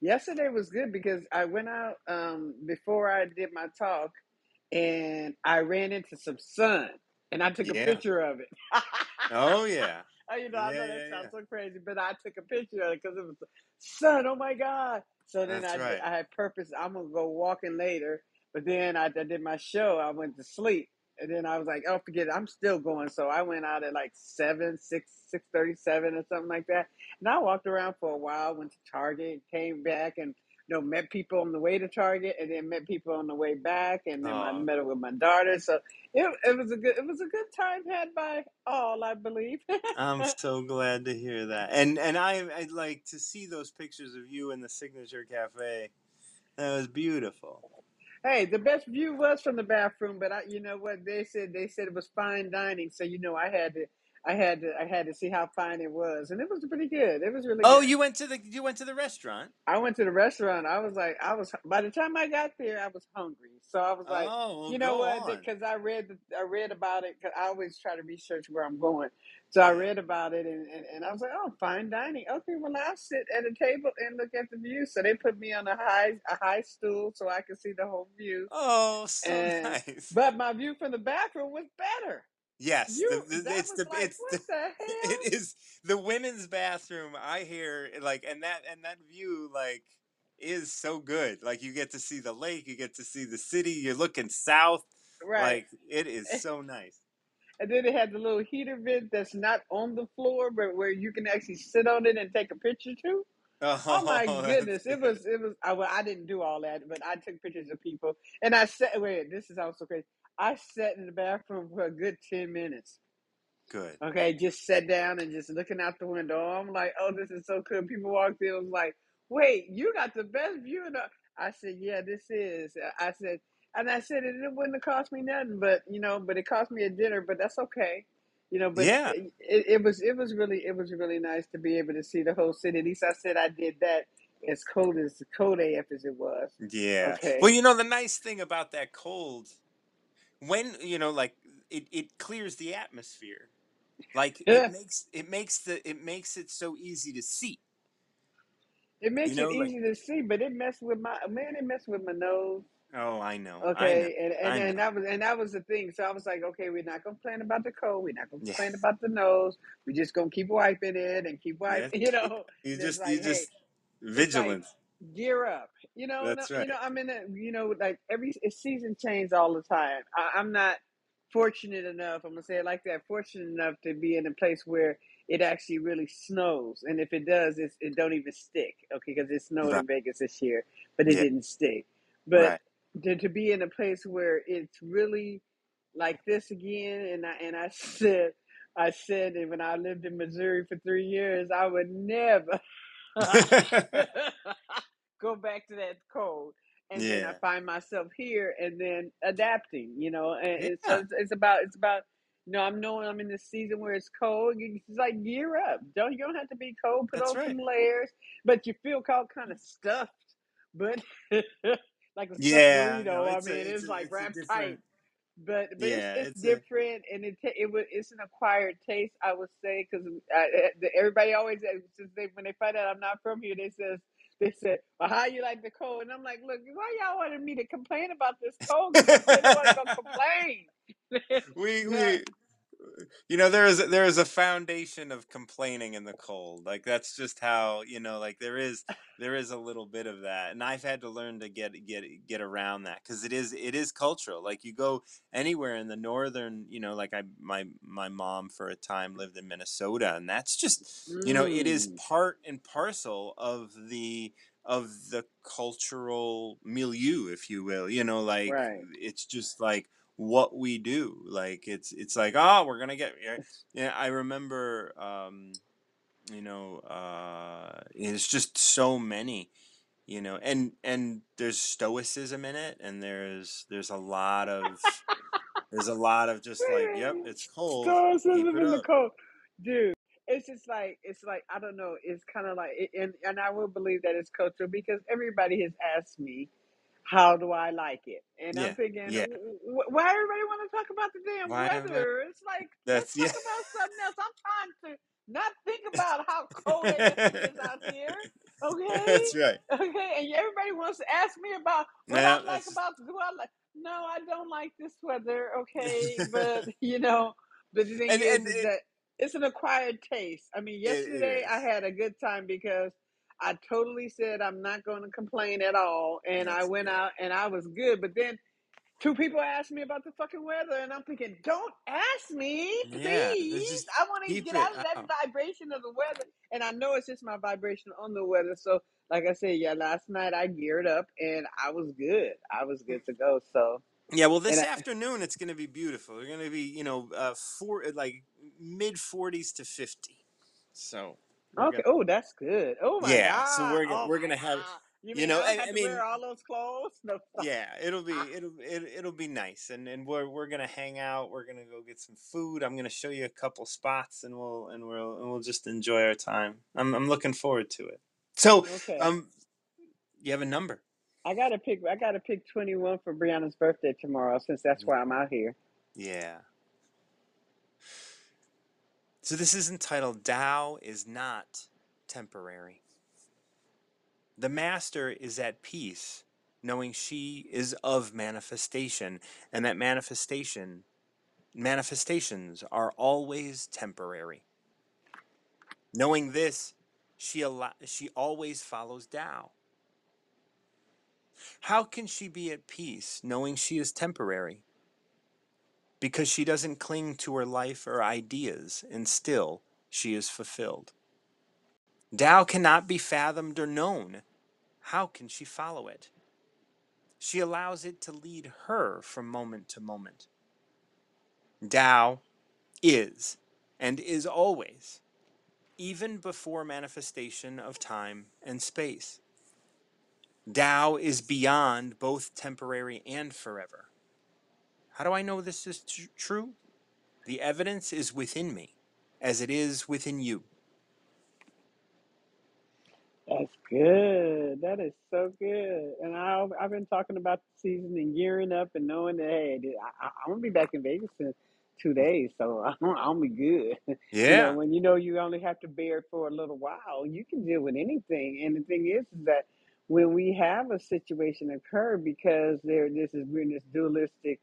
Yesterday was good because I went out um, before I did my talk. and I ran into some sun, and I took a Yeah. picture of it. Oh [laughs] yeah. Oh, you know, I Yeah, know that yeah, sounds so crazy, but I took a picture of it because it was sun. Oh my god! So then That's I did, right. I had purpose. I'm gonna go walking later, but then I, I did my show. I went to sleep, and then I was like, oh, forget it. I'm still going. So I went out at like seven, six, six thirty, seven, or something like that. And I walked around for a while. Went to Target, came back, and you know, met people on the way to Target, and then met people on the way back, and then I Oh, met up with my daughter. So it, it was a good it was a good time had by all, I believe. I'm [laughs] so glad to hear that. And and I I'd like to see those pictures of you in the Signature Cafe. That was beautiful. Hey, the best view was from the bathroom, but I, you know what they said? They said it was fine dining, so you know I had to, I had to, I had to see how fine it was, and it was pretty good. It was really Oh, good. you went to the you went to the restaurant? I went to the restaurant. I was like, I was by the time I got there, I was hungry. So I was like, Oh, you know what? Because I read, the, I read about it. Cause I always try to research where I'm going. So I read about it, and, and, and I was like, oh, fine dining. Okay, well I'll sit at a table and look at the view. So they put me on a high a high stool so I could see the whole view. Oh, so [laughs] And nice. but my view from the bathroom was better. Yes, You the that it's the like, it's the the [laughs] it is the women's bathroom. I hear eh, like and that and that view like is so good. Like you get to see the lake, you get to see the city. You're looking south. Right. Like it is [laughs] so nice. And then it had the little heater vent that's not on the floor, but where you can actually sit on it and take a picture too. Oh, oh my Oh, [laughs] that's goodness! It was it was. I, well, I didn't do all that, but I took pictures of people, and I said, Wait, this is also crazy. I sat in the bathroom for a good ten minutes. Good. Okay, just sat down and just looking out the window. I'm like, oh, this is so cool. People walked in. I was like, wait, you got the best view. In the... I said, yeah, this is. I said, and I said it, it wouldn't have cost me nothing, but you know, but it cost me a dinner, but that's okay. You know, but Yeah. it, it, it was it was really it was really nice to be able to see the whole city. At least I said I did that as cold as cold AF as it was. Yeah. Okay. Well, you know the nice thing about that cold when you know like it, it clears the atmosphere. Like Yeah. it makes it makes the it makes it so easy to see. It makes You know, it like- easy to see, but it messed with my man. It messed with my nose. Oh, I know. Okay, I and know. and, and know. that was and that was the thing. So I was like, okay, we're not gonna complain about the cold. We're not gonna Yeah. complain about the nose. We're just gonna keep wiping it and keep wiping. [laughs] You know, You It's just like, you hey, just vigilant. Gear up. You know, That's I- right. you know, I'm in a you know like every season changes all the time. I, I'm not fortunate enough. I'm gonna say it like that. Fortunate enough to be in a place where it actually really snows, and if it does, it's, it don't even stick. Okay, because it snowed Right. in Vegas this year, but it Yeah. didn't stick. But Right. to, to be in a place where it's really like this again, and I and I [laughs] said. I said that when I lived in Missouri for three years, I would never [laughs] [laughs] [laughs] go back to that cold. And then I find myself here and then adapting, you know. And it's, so Yeah. it's, it's about it's about you know I'm knowing I'm in this season where it's cold. It's like gear up. Don't you don't have to be cold. Put That's on right. some layers, but you feel all kind of stuffed, but [laughs] like a Yeah. burrito. No, I mean, it's, it's a, like it's wrapped tight. But but Yeah, it's, it's, it's a- different and it it was it's an acquired taste I would say because everybody always uh, since they when they find out I'm not from here they says they said well how you like the cold? And I'm like look why y'all wanted me to complain about this cold because I said I wasn't gonna [laughs] complain? We [laughs] we you know there is there is a foundation of complaining in the cold like that's just how you know like there is there is a little bit of that and i've had to learn to get get get around that because it is it is cultural like you go anywhere in the northern you know like i my my mom for a time lived in minnesota and that's just you know it is Mm. part and parcel of the of the cultural milieu, if you will. You know, like Right. it's just like what we do. Like it's it's like oh, we're gonna get. Yeah, yeah, I remember. Um, you know, uh, it's just so many. You know, and and there's stoicism in it, and there's there's a lot of there's a lot of just like, yep, it's cold. Stoicism it in the cold, dude. It's just like it's like I don't know. It's kind of like, and and I will believe that it's cultural because everybody has asked me, how do I like it? And I'm thinking, yeah. why everybody want to talk about the damn Why weather? It's like let's That's yeah. talk about something else. I'm trying to not think [laughs] about how cold it is out here. Okay, That's right. okay, and everybody wants to ask me about what Yeah, I like that's about. Do I like? No, I don't like this weather. Okay, but [laughs] you know, but the thing and is, and is that it's an acquired taste. I mean, yesterday I had a good time because I totally said I'm not going to complain at all, and I went good. out and I was good. But then two people asked me about the fucking weather, and I'm thinking, don't ask me, Yeah, please. I want to get it out of that out. vibration of the weather, and I know it's just my vibration on the weather. So, like I said, yeah, last night I geared up and I was good. I was good to go. So, Yeah, well, and this I, afternoon it's going to be beautiful. We're going to be, you know, uh, four like mid forties to fifty. So okay. gonna, Oh, that's good. Oh my god. yeah. So we're gonna Oh we're gonna have, god. You you know, I I, have I to mean, wear all those clothes? No. [laughs] yeah, it'll be [laughs] it'll it, it'll be nice, and and we're we're gonna hang out. We're gonna go get some food. I'm gonna show you a couple spots, and we'll and we'll and we'll just enjoy our time. I'm I'm looking forward to it. So, Okay. um, you have a number? I gotta pick. I gotta pick twenty one for Brianna's birthday tomorrow, since that's why I'm out here. Yeah. So this is entitled Tao is not temporary. The master is at peace, knowing she is of manifestation, and that manifestation manifestations are always temporary. Knowing this, she al- she always follows Tao. How can she be at peace knowing she is temporary? Because she doesn't cling to her life or ideas, and still she is fulfilled. Tao cannot be fathomed or known. How can she follow it? She allows it to lead her from moment to moment. Tao is and is always, even before manifestation of time and space. Tao is beyond both temporary and forever. How do I know this is tr- true? The evidence is within me, as it is within you. That's good. That is so good. And I, I've been talking about the season and gearing up and knowing that hey, I, I, I'm gonna be back in Vegas in two days, so [laughs] I'm, I'm be good. You know, Yeah. when you know you only have to bear it for a little while, you can deal with anything. And the thing is, is that when we have a situation occur, because there, this is we're in this dualistic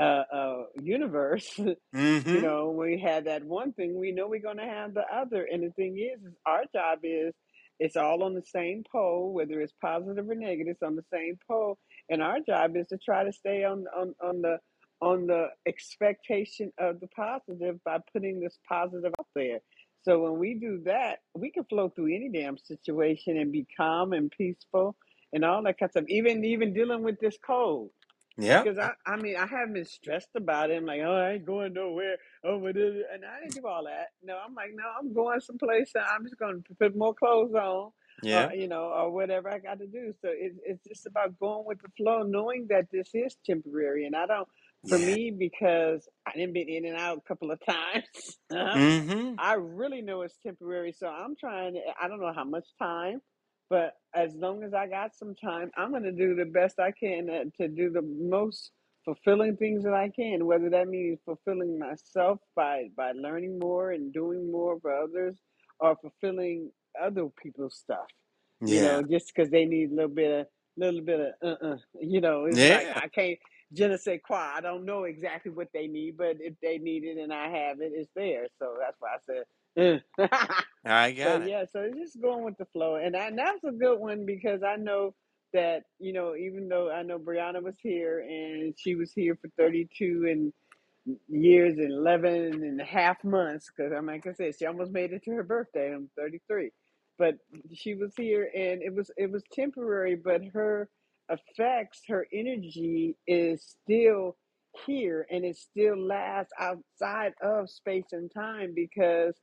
uh, uh, universe. [laughs] you Mm-hmm. know, we had that one thing, we know we're going to have the other. And the thing is, is our job is it's all on the same pole, whether it's positive or negative, it's on the same pole. And our job is to try to stay on on, on the on the expectation of the positive by putting this positive out there. So when we do that, we can flow through any damn situation and be calm and peaceful and all that kind of stuff. Even even dealing with this cold. Yep. Because I, I mean, I haven't been stressed about it. I'm like, oh, I ain't going nowhere. Oh, but and I didn't do all that. No, I'm like, no, I'm going someplace. and I'm just going to put more clothes on, uh, Yeah. you know, or whatever I got to do. So it, it's just about going with the flow, knowing that this is temporary. And I don't, for Yeah. me, because I didn't been in and out a couple of [laughs] times. Mm-hmm. I really know it's temporary. So I'm trying to, I don't know how much time, but as long as I got some time, I'm going to do the best I can to do the most fulfilling things that I can, whether that means fulfilling myself by, by learning more and doing more for others or fulfilling other people's stuff, you know, just because they need a little bit of, little bit of, uh-uh, you know, it's like, Yeah. I can't, je ne sais quoi. I don't know exactly what they need, but if they need it and I have it, it's there. So that's why I said, [laughs] I So got it. yeah, so it's just going with the flow, and, that, and that's a good one because I know that you know even though I know Brianna was here and she was here for thirty two and years and 11 and a half months because I'm like I said she almost made it to her birthday. I'm thirty three, but she was here and it was it was temporary but her effects her energy is still here and it still lasts outside of space and time because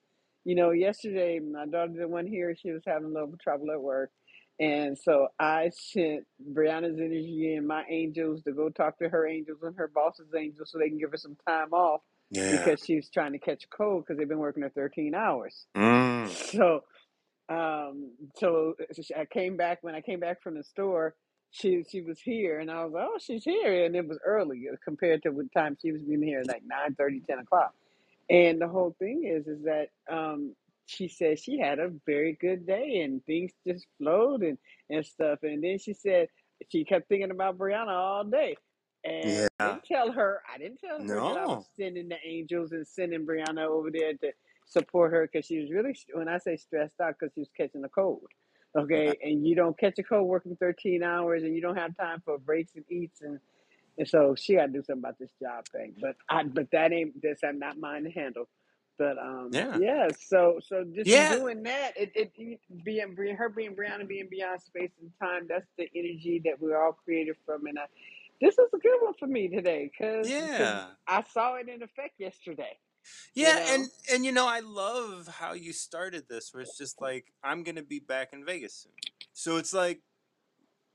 you know yesterday my daughter the one here she was having a little trouble at work and so i sent brianna's energy and my angels to go talk to her angels and her boss's angels so they can give her some time off Yeah. because she's trying to catch a cold because they've been working her 13 hours Mm. so um, so I came back when I came back from the store. She she was here, and I was like, oh, she's here, and it was early compared to what time she was being here, like nine thirty, ten o'clock. And the whole thing is, is that um, she said she had a very good day and things just flowed and, and stuff. And then she said she kept thinking about Brianna all day. And I Yeah. didn't tell her, I didn't tell her that I was No. sending the angels and sending Brianna over there to support her because she was really, when I say stressed out, because she was catching a cold. Okay. [laughs] And you don't catch a cold working 13 hours and you don't have time for breaks and eats and and so she got to do something about this job thing. But I, but that ain't this. I'm not mine to handle. But um, Yeah. yeah. So so just Yeah. doing that, it it it- being being- her being brown and being beyond space and time. That's the energy that we're all created from. And I, this is a good one for me today because Yeah. I saw it in effect yesterday. You Yeah, know. and and you know, I love how you started this where it's just like I'm going to be back in Vegas soon. So it's like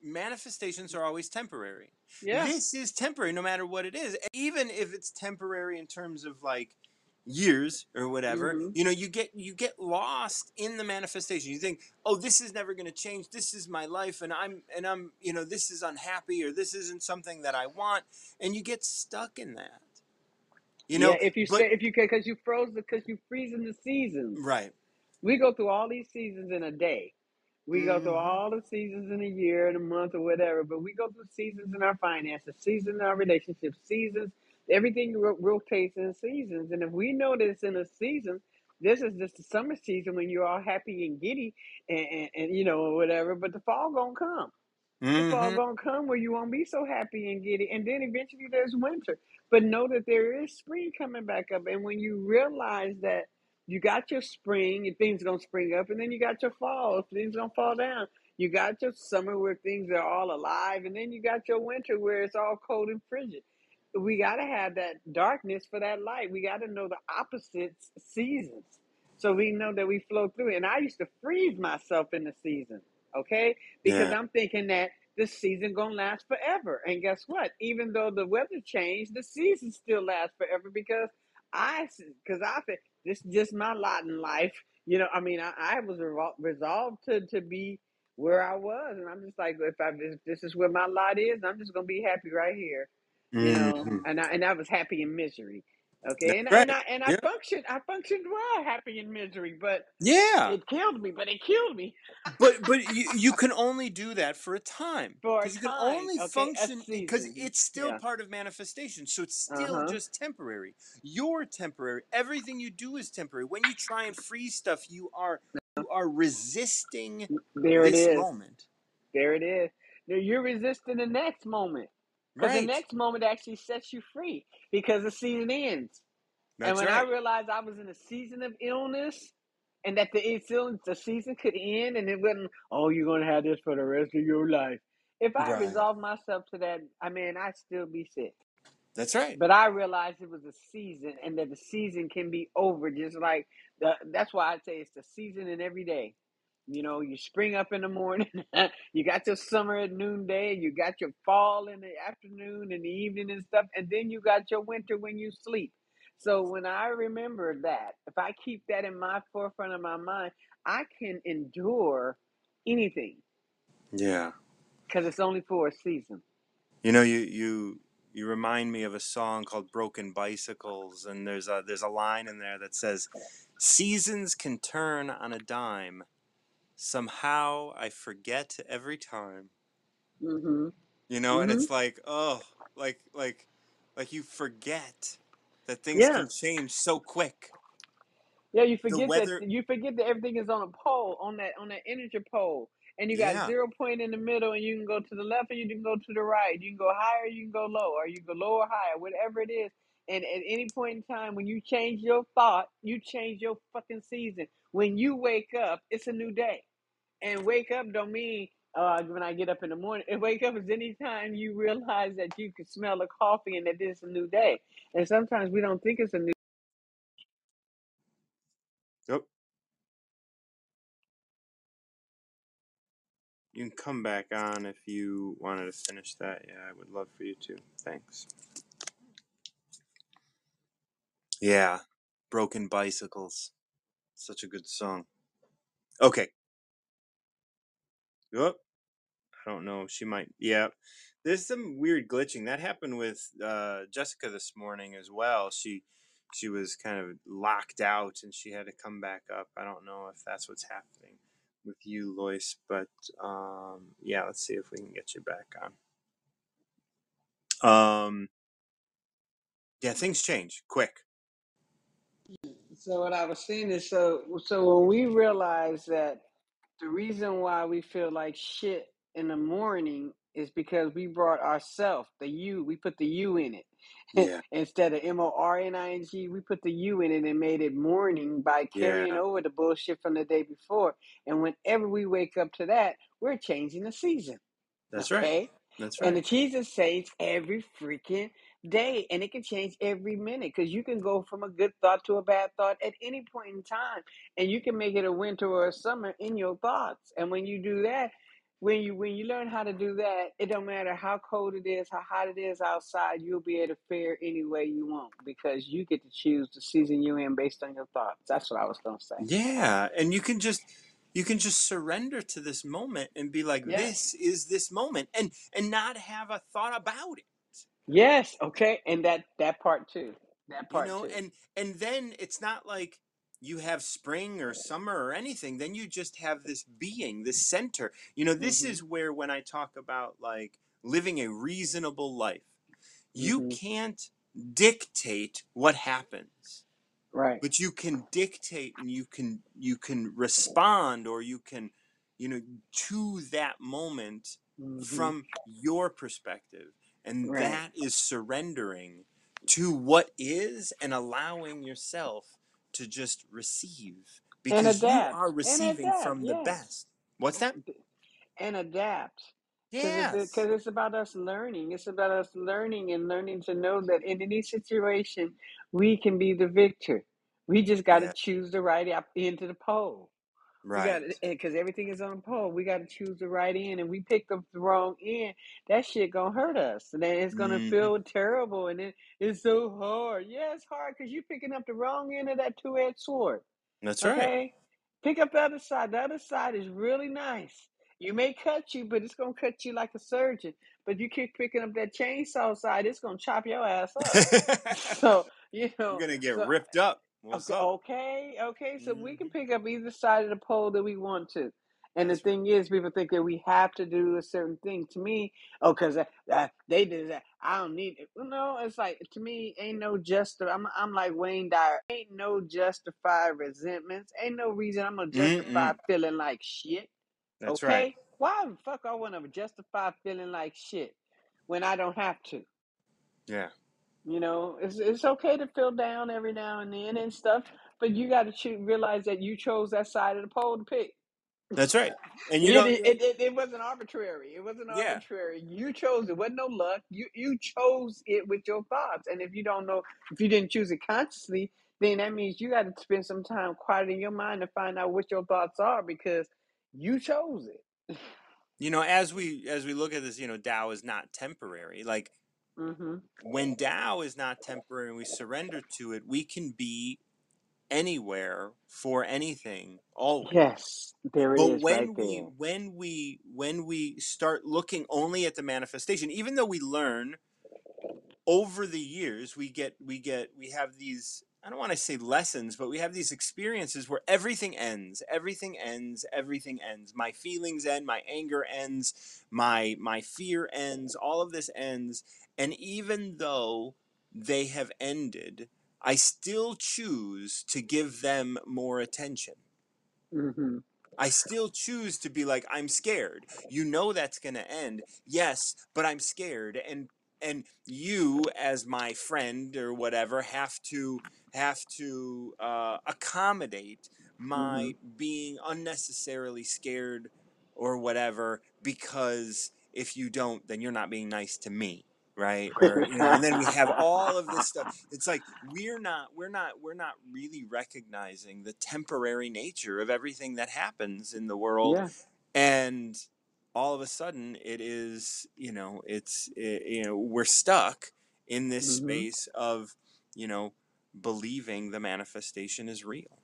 manifestations are always temporary. Yeah. This is temporary no matter what it is. Even if it's temporary in terms of like years or whatever, Mhm. you know, you get you get lost in the manifestation. You think, "Oh, this is never going to change. This is my life and I'm and I'm, you know, this is unhappy or this isn't something that I want." And you get stuck in that. You know, yeah. If you but say if you because you froze because you freeze in the seasons. right. We go through all these seasons in a day. We go through Mhm. all the seasons in a year, in a month, or whatever. But we go through seasons in our finances, seasons in our relationships, seasons. Everything ro- rotates in seasons. And if we know that it's in a season, this is just the summer season when you're all happy and giddy, and, and, and you know whatever. But the fall gonna come. The fall Mhm. gonna come where you won't be so happy and giddy, and then eventually there's winter. But know that there is spring coming back up, and when you realize that you got your spring and things gonna spring up, and then you got your fall, things gonna fall down. You got your summer where things are all alive, and then you got your winter where it's all cold and frigid. We gotta have that darkness for that light. We gotta know the opposite seasons, so we know that we flow through. it. And I used to freeze myself in the season, okay? because Yeah. I'm thinking that this season gonna last forever. And guess what? Even though the weather changed, the season still lasts forever because I because I think this is just my lot in life. You know, I mean, I, I was revol- resolved to to be where I was, and I'm just like, if I if this is where my lot is, I'm just gonna be happy right here. You know, Mhm. and I and I was happy in misery. Okay, That's and right. and I and I Yeah. functioned I functioned well, happy in misery, but Yeah. it killed me. But it killed me. But but you, you can only do that for a time For a because you can time, only okay, a function because season. it's still Yeah. part of manifestation. So it's Uh still huh. just temporary. You're temporary. Everything you do is temporary. When you try and freeze stuff, you are you are resisting There it this is. moment. There it is. Now you're resisting the next moment because the next moment actually sets you free because the season ends. That's and when I realized I was in a season of illness and that the the season could end and it wasn't, oh, you're gonna have this for the rest of your life. If I Right. resolved myself to that, I mean, I'd still be sick. That's right. But I realized it was a season and that the season can be over just like the, that's why I say it's the season in every day. You know, you spring up in the morning, [laughs] you got your summer at noonday, you got your fall in the afternoon and the evening and stuff, and then you got your winter when you sleep. So when I remember that, if I keep that in my forefront of my mind, I can endure anything Yeah. because it's only for a season. You know, you you you remind me of a song called "Broken Bicycles," and there's a there's a line in there that says, "Seasons can turn on a dime. Somehow I forget every time." hmm You know, and hmm it's like, oh, like like like you forget that things Yeah. can change so quick. Yeah, you forget that you forget that everything is on a pole, on that on that energy pole, and you got yeah, zero point in the middle, and you can go to the left, or you can go to the right. You can go higher, you can go low, or you can go lower higher, whatever it is. And at any point in time, when you change your thought, you change your fucking season. When you wake up, it's a new day. And wake up don't mean uh, when I get up in the morning. And wake up is any time you realize that you can smell the coffee and that it's a new day. And sometimes we don't think it's a new. Yep. You can come back on if you wanted to finish that. Yeah, I would love for you to. Thanks. Yeah. Broken Bicycles. Such a good song. Okay. Yep. I don't know. She might. Yeah. There's some weird glitching that happened with uh, Jessica this morning as well. She she was kind of locked out and she had to come back up. I don't know if that's what's happening with you, Loyce, but um, yeah. Let's see if we can get you back on. Um, yeah, things change quick. So what I was saying is so so when we realize that the reason why we feel like shit in the morning is because we brought ourself the you we put the you in it [laughs] Yeah. instead of m-o-r-n-i-n-g we put the you in it and made it morning by carrying Yeah. over the bullshit from the day before and whenever we wake up to that we're changing the season That's right. okay That's and the Jesus changes every freaking day and it can change every minute because you can go from a good thought to a bad thought at any point in time and you can make it a winter or a summer in your thoughts and when you do that when you when you learn how to do that it don't matter how cold it is how hot it is outside you'll be able to fare any way you want because you get to choose the season you're in based on your thoughts. That's what i was going to say. Yeah, and you can just you can just surrender to this moment and be like yes this is this moment and and not have a thought about it. Yes okay and that that part too that You part know, too and and then it's not like you have spring or summer or anything. Then you just have this being, this center. You know, this hmm is where when I talk about like living a reasonable life, you hmm can't dictate what happens. right but you can dictate and you can you can respond or you can you know to that moment hmm from your perspective and right. that is surrendering to what is and allowing yourself to just receive because you are receiving adapt from the best. What's that? And adapt because it's yes. because it's about us learning it's about us learning and learning to know that in any situation we can be the victor. We just got to yeah. choose the right up into the pole right because everything is on a pole. We got to choose the right end, and we picked up the wrong end. That shit gonna hurt us, and then it's gonna hmm feel terrible, and it, it's so hard. Yeah, it's hard because you're picking up the wrong end of that two edged sword. that's right pick up the other side. The other side is really nice. You may cut you, but it's gonna cut you like a surgeon. But you keep picking up that chainsaw side, it's gonna chop your ass up. [laughs] So you know. you're gonna get so ripped up what's Okay, up okay, okay. So we hmm can pick up either side of the pole that we want to. And the that's right thing is, people think that we have to do a certain thing. To me, oh, because uh, uh, they did that, I don't need it. Well, no, it's like to me, ain't no just. I'm, I'm like Wayne Dyer. Ain't no justified resentments. Ain't no reason I'm gonna justify Mm-mm. feeling like shit. That's right. Okay, why the fuck I want to justify feeling like shit when I don't have to? Yeah. You know, it's it's okay to feel down every now and then and stuff, but you got to cho- realize that you chose that side of the pole to pick. That's right. And you It, know, it, it, it, it wasn't arbitrary. It wasn't yeah. arbitrary. You chose it. wasn't no luck. You you chose it with your thoughts. And if you don't know, if you didn't choose it consciously, then that means you got to spend some time quieting your mind to find out what your thoughts are because you chose it. You know, as we as we look at this, you know, Tao is not temporary. Like hmm when Tao is not temporary and we surrender to it, we can be anywhere for anything always. Yes, there But is right when we there. when we when we start looking only at the manifestation, even though we learn over the years we get we get we have these I don't want to say lessons, but we have these experiences where everything ends, everything ends, everything ends. My feelings end, my anger ends, my my fear ends, all of this ends, and even though they have ended, I still choose to give them more attention. hmm I still choose to be like I'm scared. You know that's going to end. Yes, but I'm scared and and you as my friend or whatever have to have to uh, accommodate my being unnecessarily scared or whatever because if you don't then you're not being nice to me right? [laughs] Or you know and then we have all of this stuff. It's like we're not we're not we're not really recognizing the temporary nature of everything that happens in the world yeah. and all of a sudden it is you know it's i you know we're stuck in this hmm space of you know believing the manifestation is real.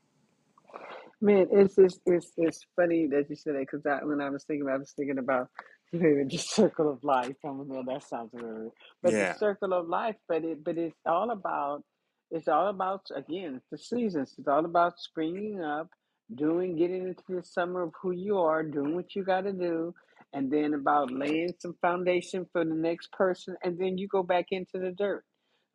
Man, it's just it's it's funny that you said that because when I was thinking, I was thinking about the [laughs] circle of life. I don't know that sounds weird, but the circle of life. But it but it's all about it's all about again the seasons. It's all about springing up, doing, getting into the summer of who you are, doing what you got to do, and then about laying some foundation for the next person, and then you go back into the dirt.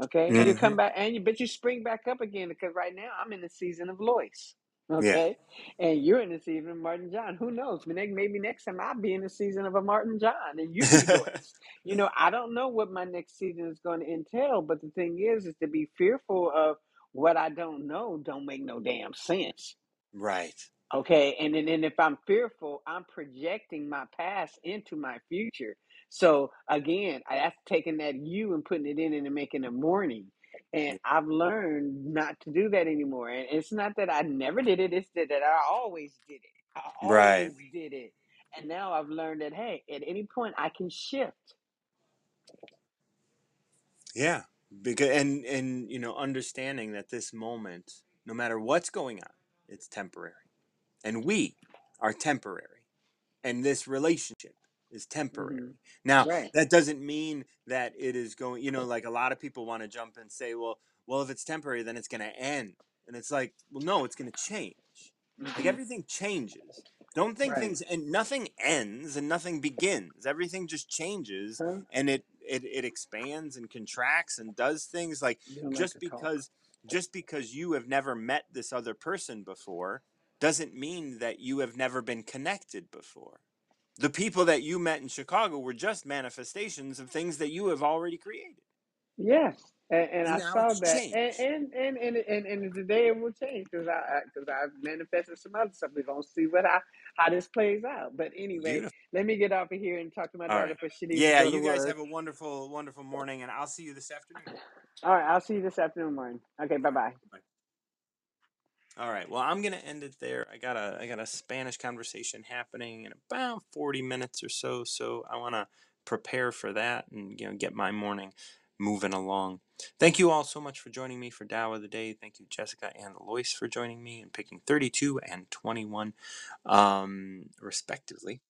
Okay, you hmm come back and you, but you spring back up again because right now I'm in the season of Loyce. Yeah Okay, and you're in the season of Martin John. Who knows? Maybe next time I'll be in the season of a Martin John and you be Loyce. [laughs] You know, I don't know what my next season is going to entail, but the thing is, is to be fearful of what I don't know don't make no damn sense. right Okay, and then and if I'm fearful, I'm projecting my past into my future. So again, I- that's taking that you and putting it in and making it morning. And I've learned not to do that anymore. And it's not that I never did it; it's that, that I always did it. I right always did it. And now I've learned that hey, at any point I can shift. yeah because and and you know understanding that this moment no matter what's going on it's temporary and we are temporary and this relationship is temporary. hmm Now, Right. that doesn't mean that it is going, you know, like a lot of people want to jump and say, well, well, if it's temporary, then it's going to end. And it's like, well, no, it's going to change. Like hmm everything changes. Don't think Right. things and nothing ends and nothing begins. Everything just changes Huh? and it it, it expands and contracts and does things like like just talk. because just because you have never met this other person before doesn't mean that you have never been connected before. The people that you met in Chicago were just manifestations of things that you have already created. Yes, and, and And I saw that, and change. and and and and, and today it will change because I because I've manifested some other stuff. We're gonna see what how how this plays out. But anyway, Beautiful. let me get off of here and talk to my All daughter right. because she needs to Yeah, to you guys work. have a wonderful, wonderful morning, and I'll see you this afternoon. All right, I'll see you this afternoon, morning. Okay, bye All right. bye. All right. Well, I'm gonna end it there. I got a I got a Spanish conversation happening in about 40 minutes or so, so I want to prepare for that and you know get my morning moving along. Thank you all so much for joining me for Tao of the Day. Thank you, Jessica and Loyce, for joining me and picking 32 and 21, um, respectively.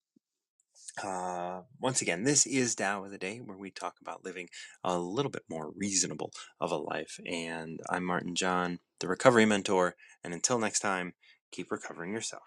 Uh, once again, this is Tao of the Day, where we talk about living a little bit more reasonable of a life. And I'm Martin John, the recovery mentor. And until next time, keep recovering yourself.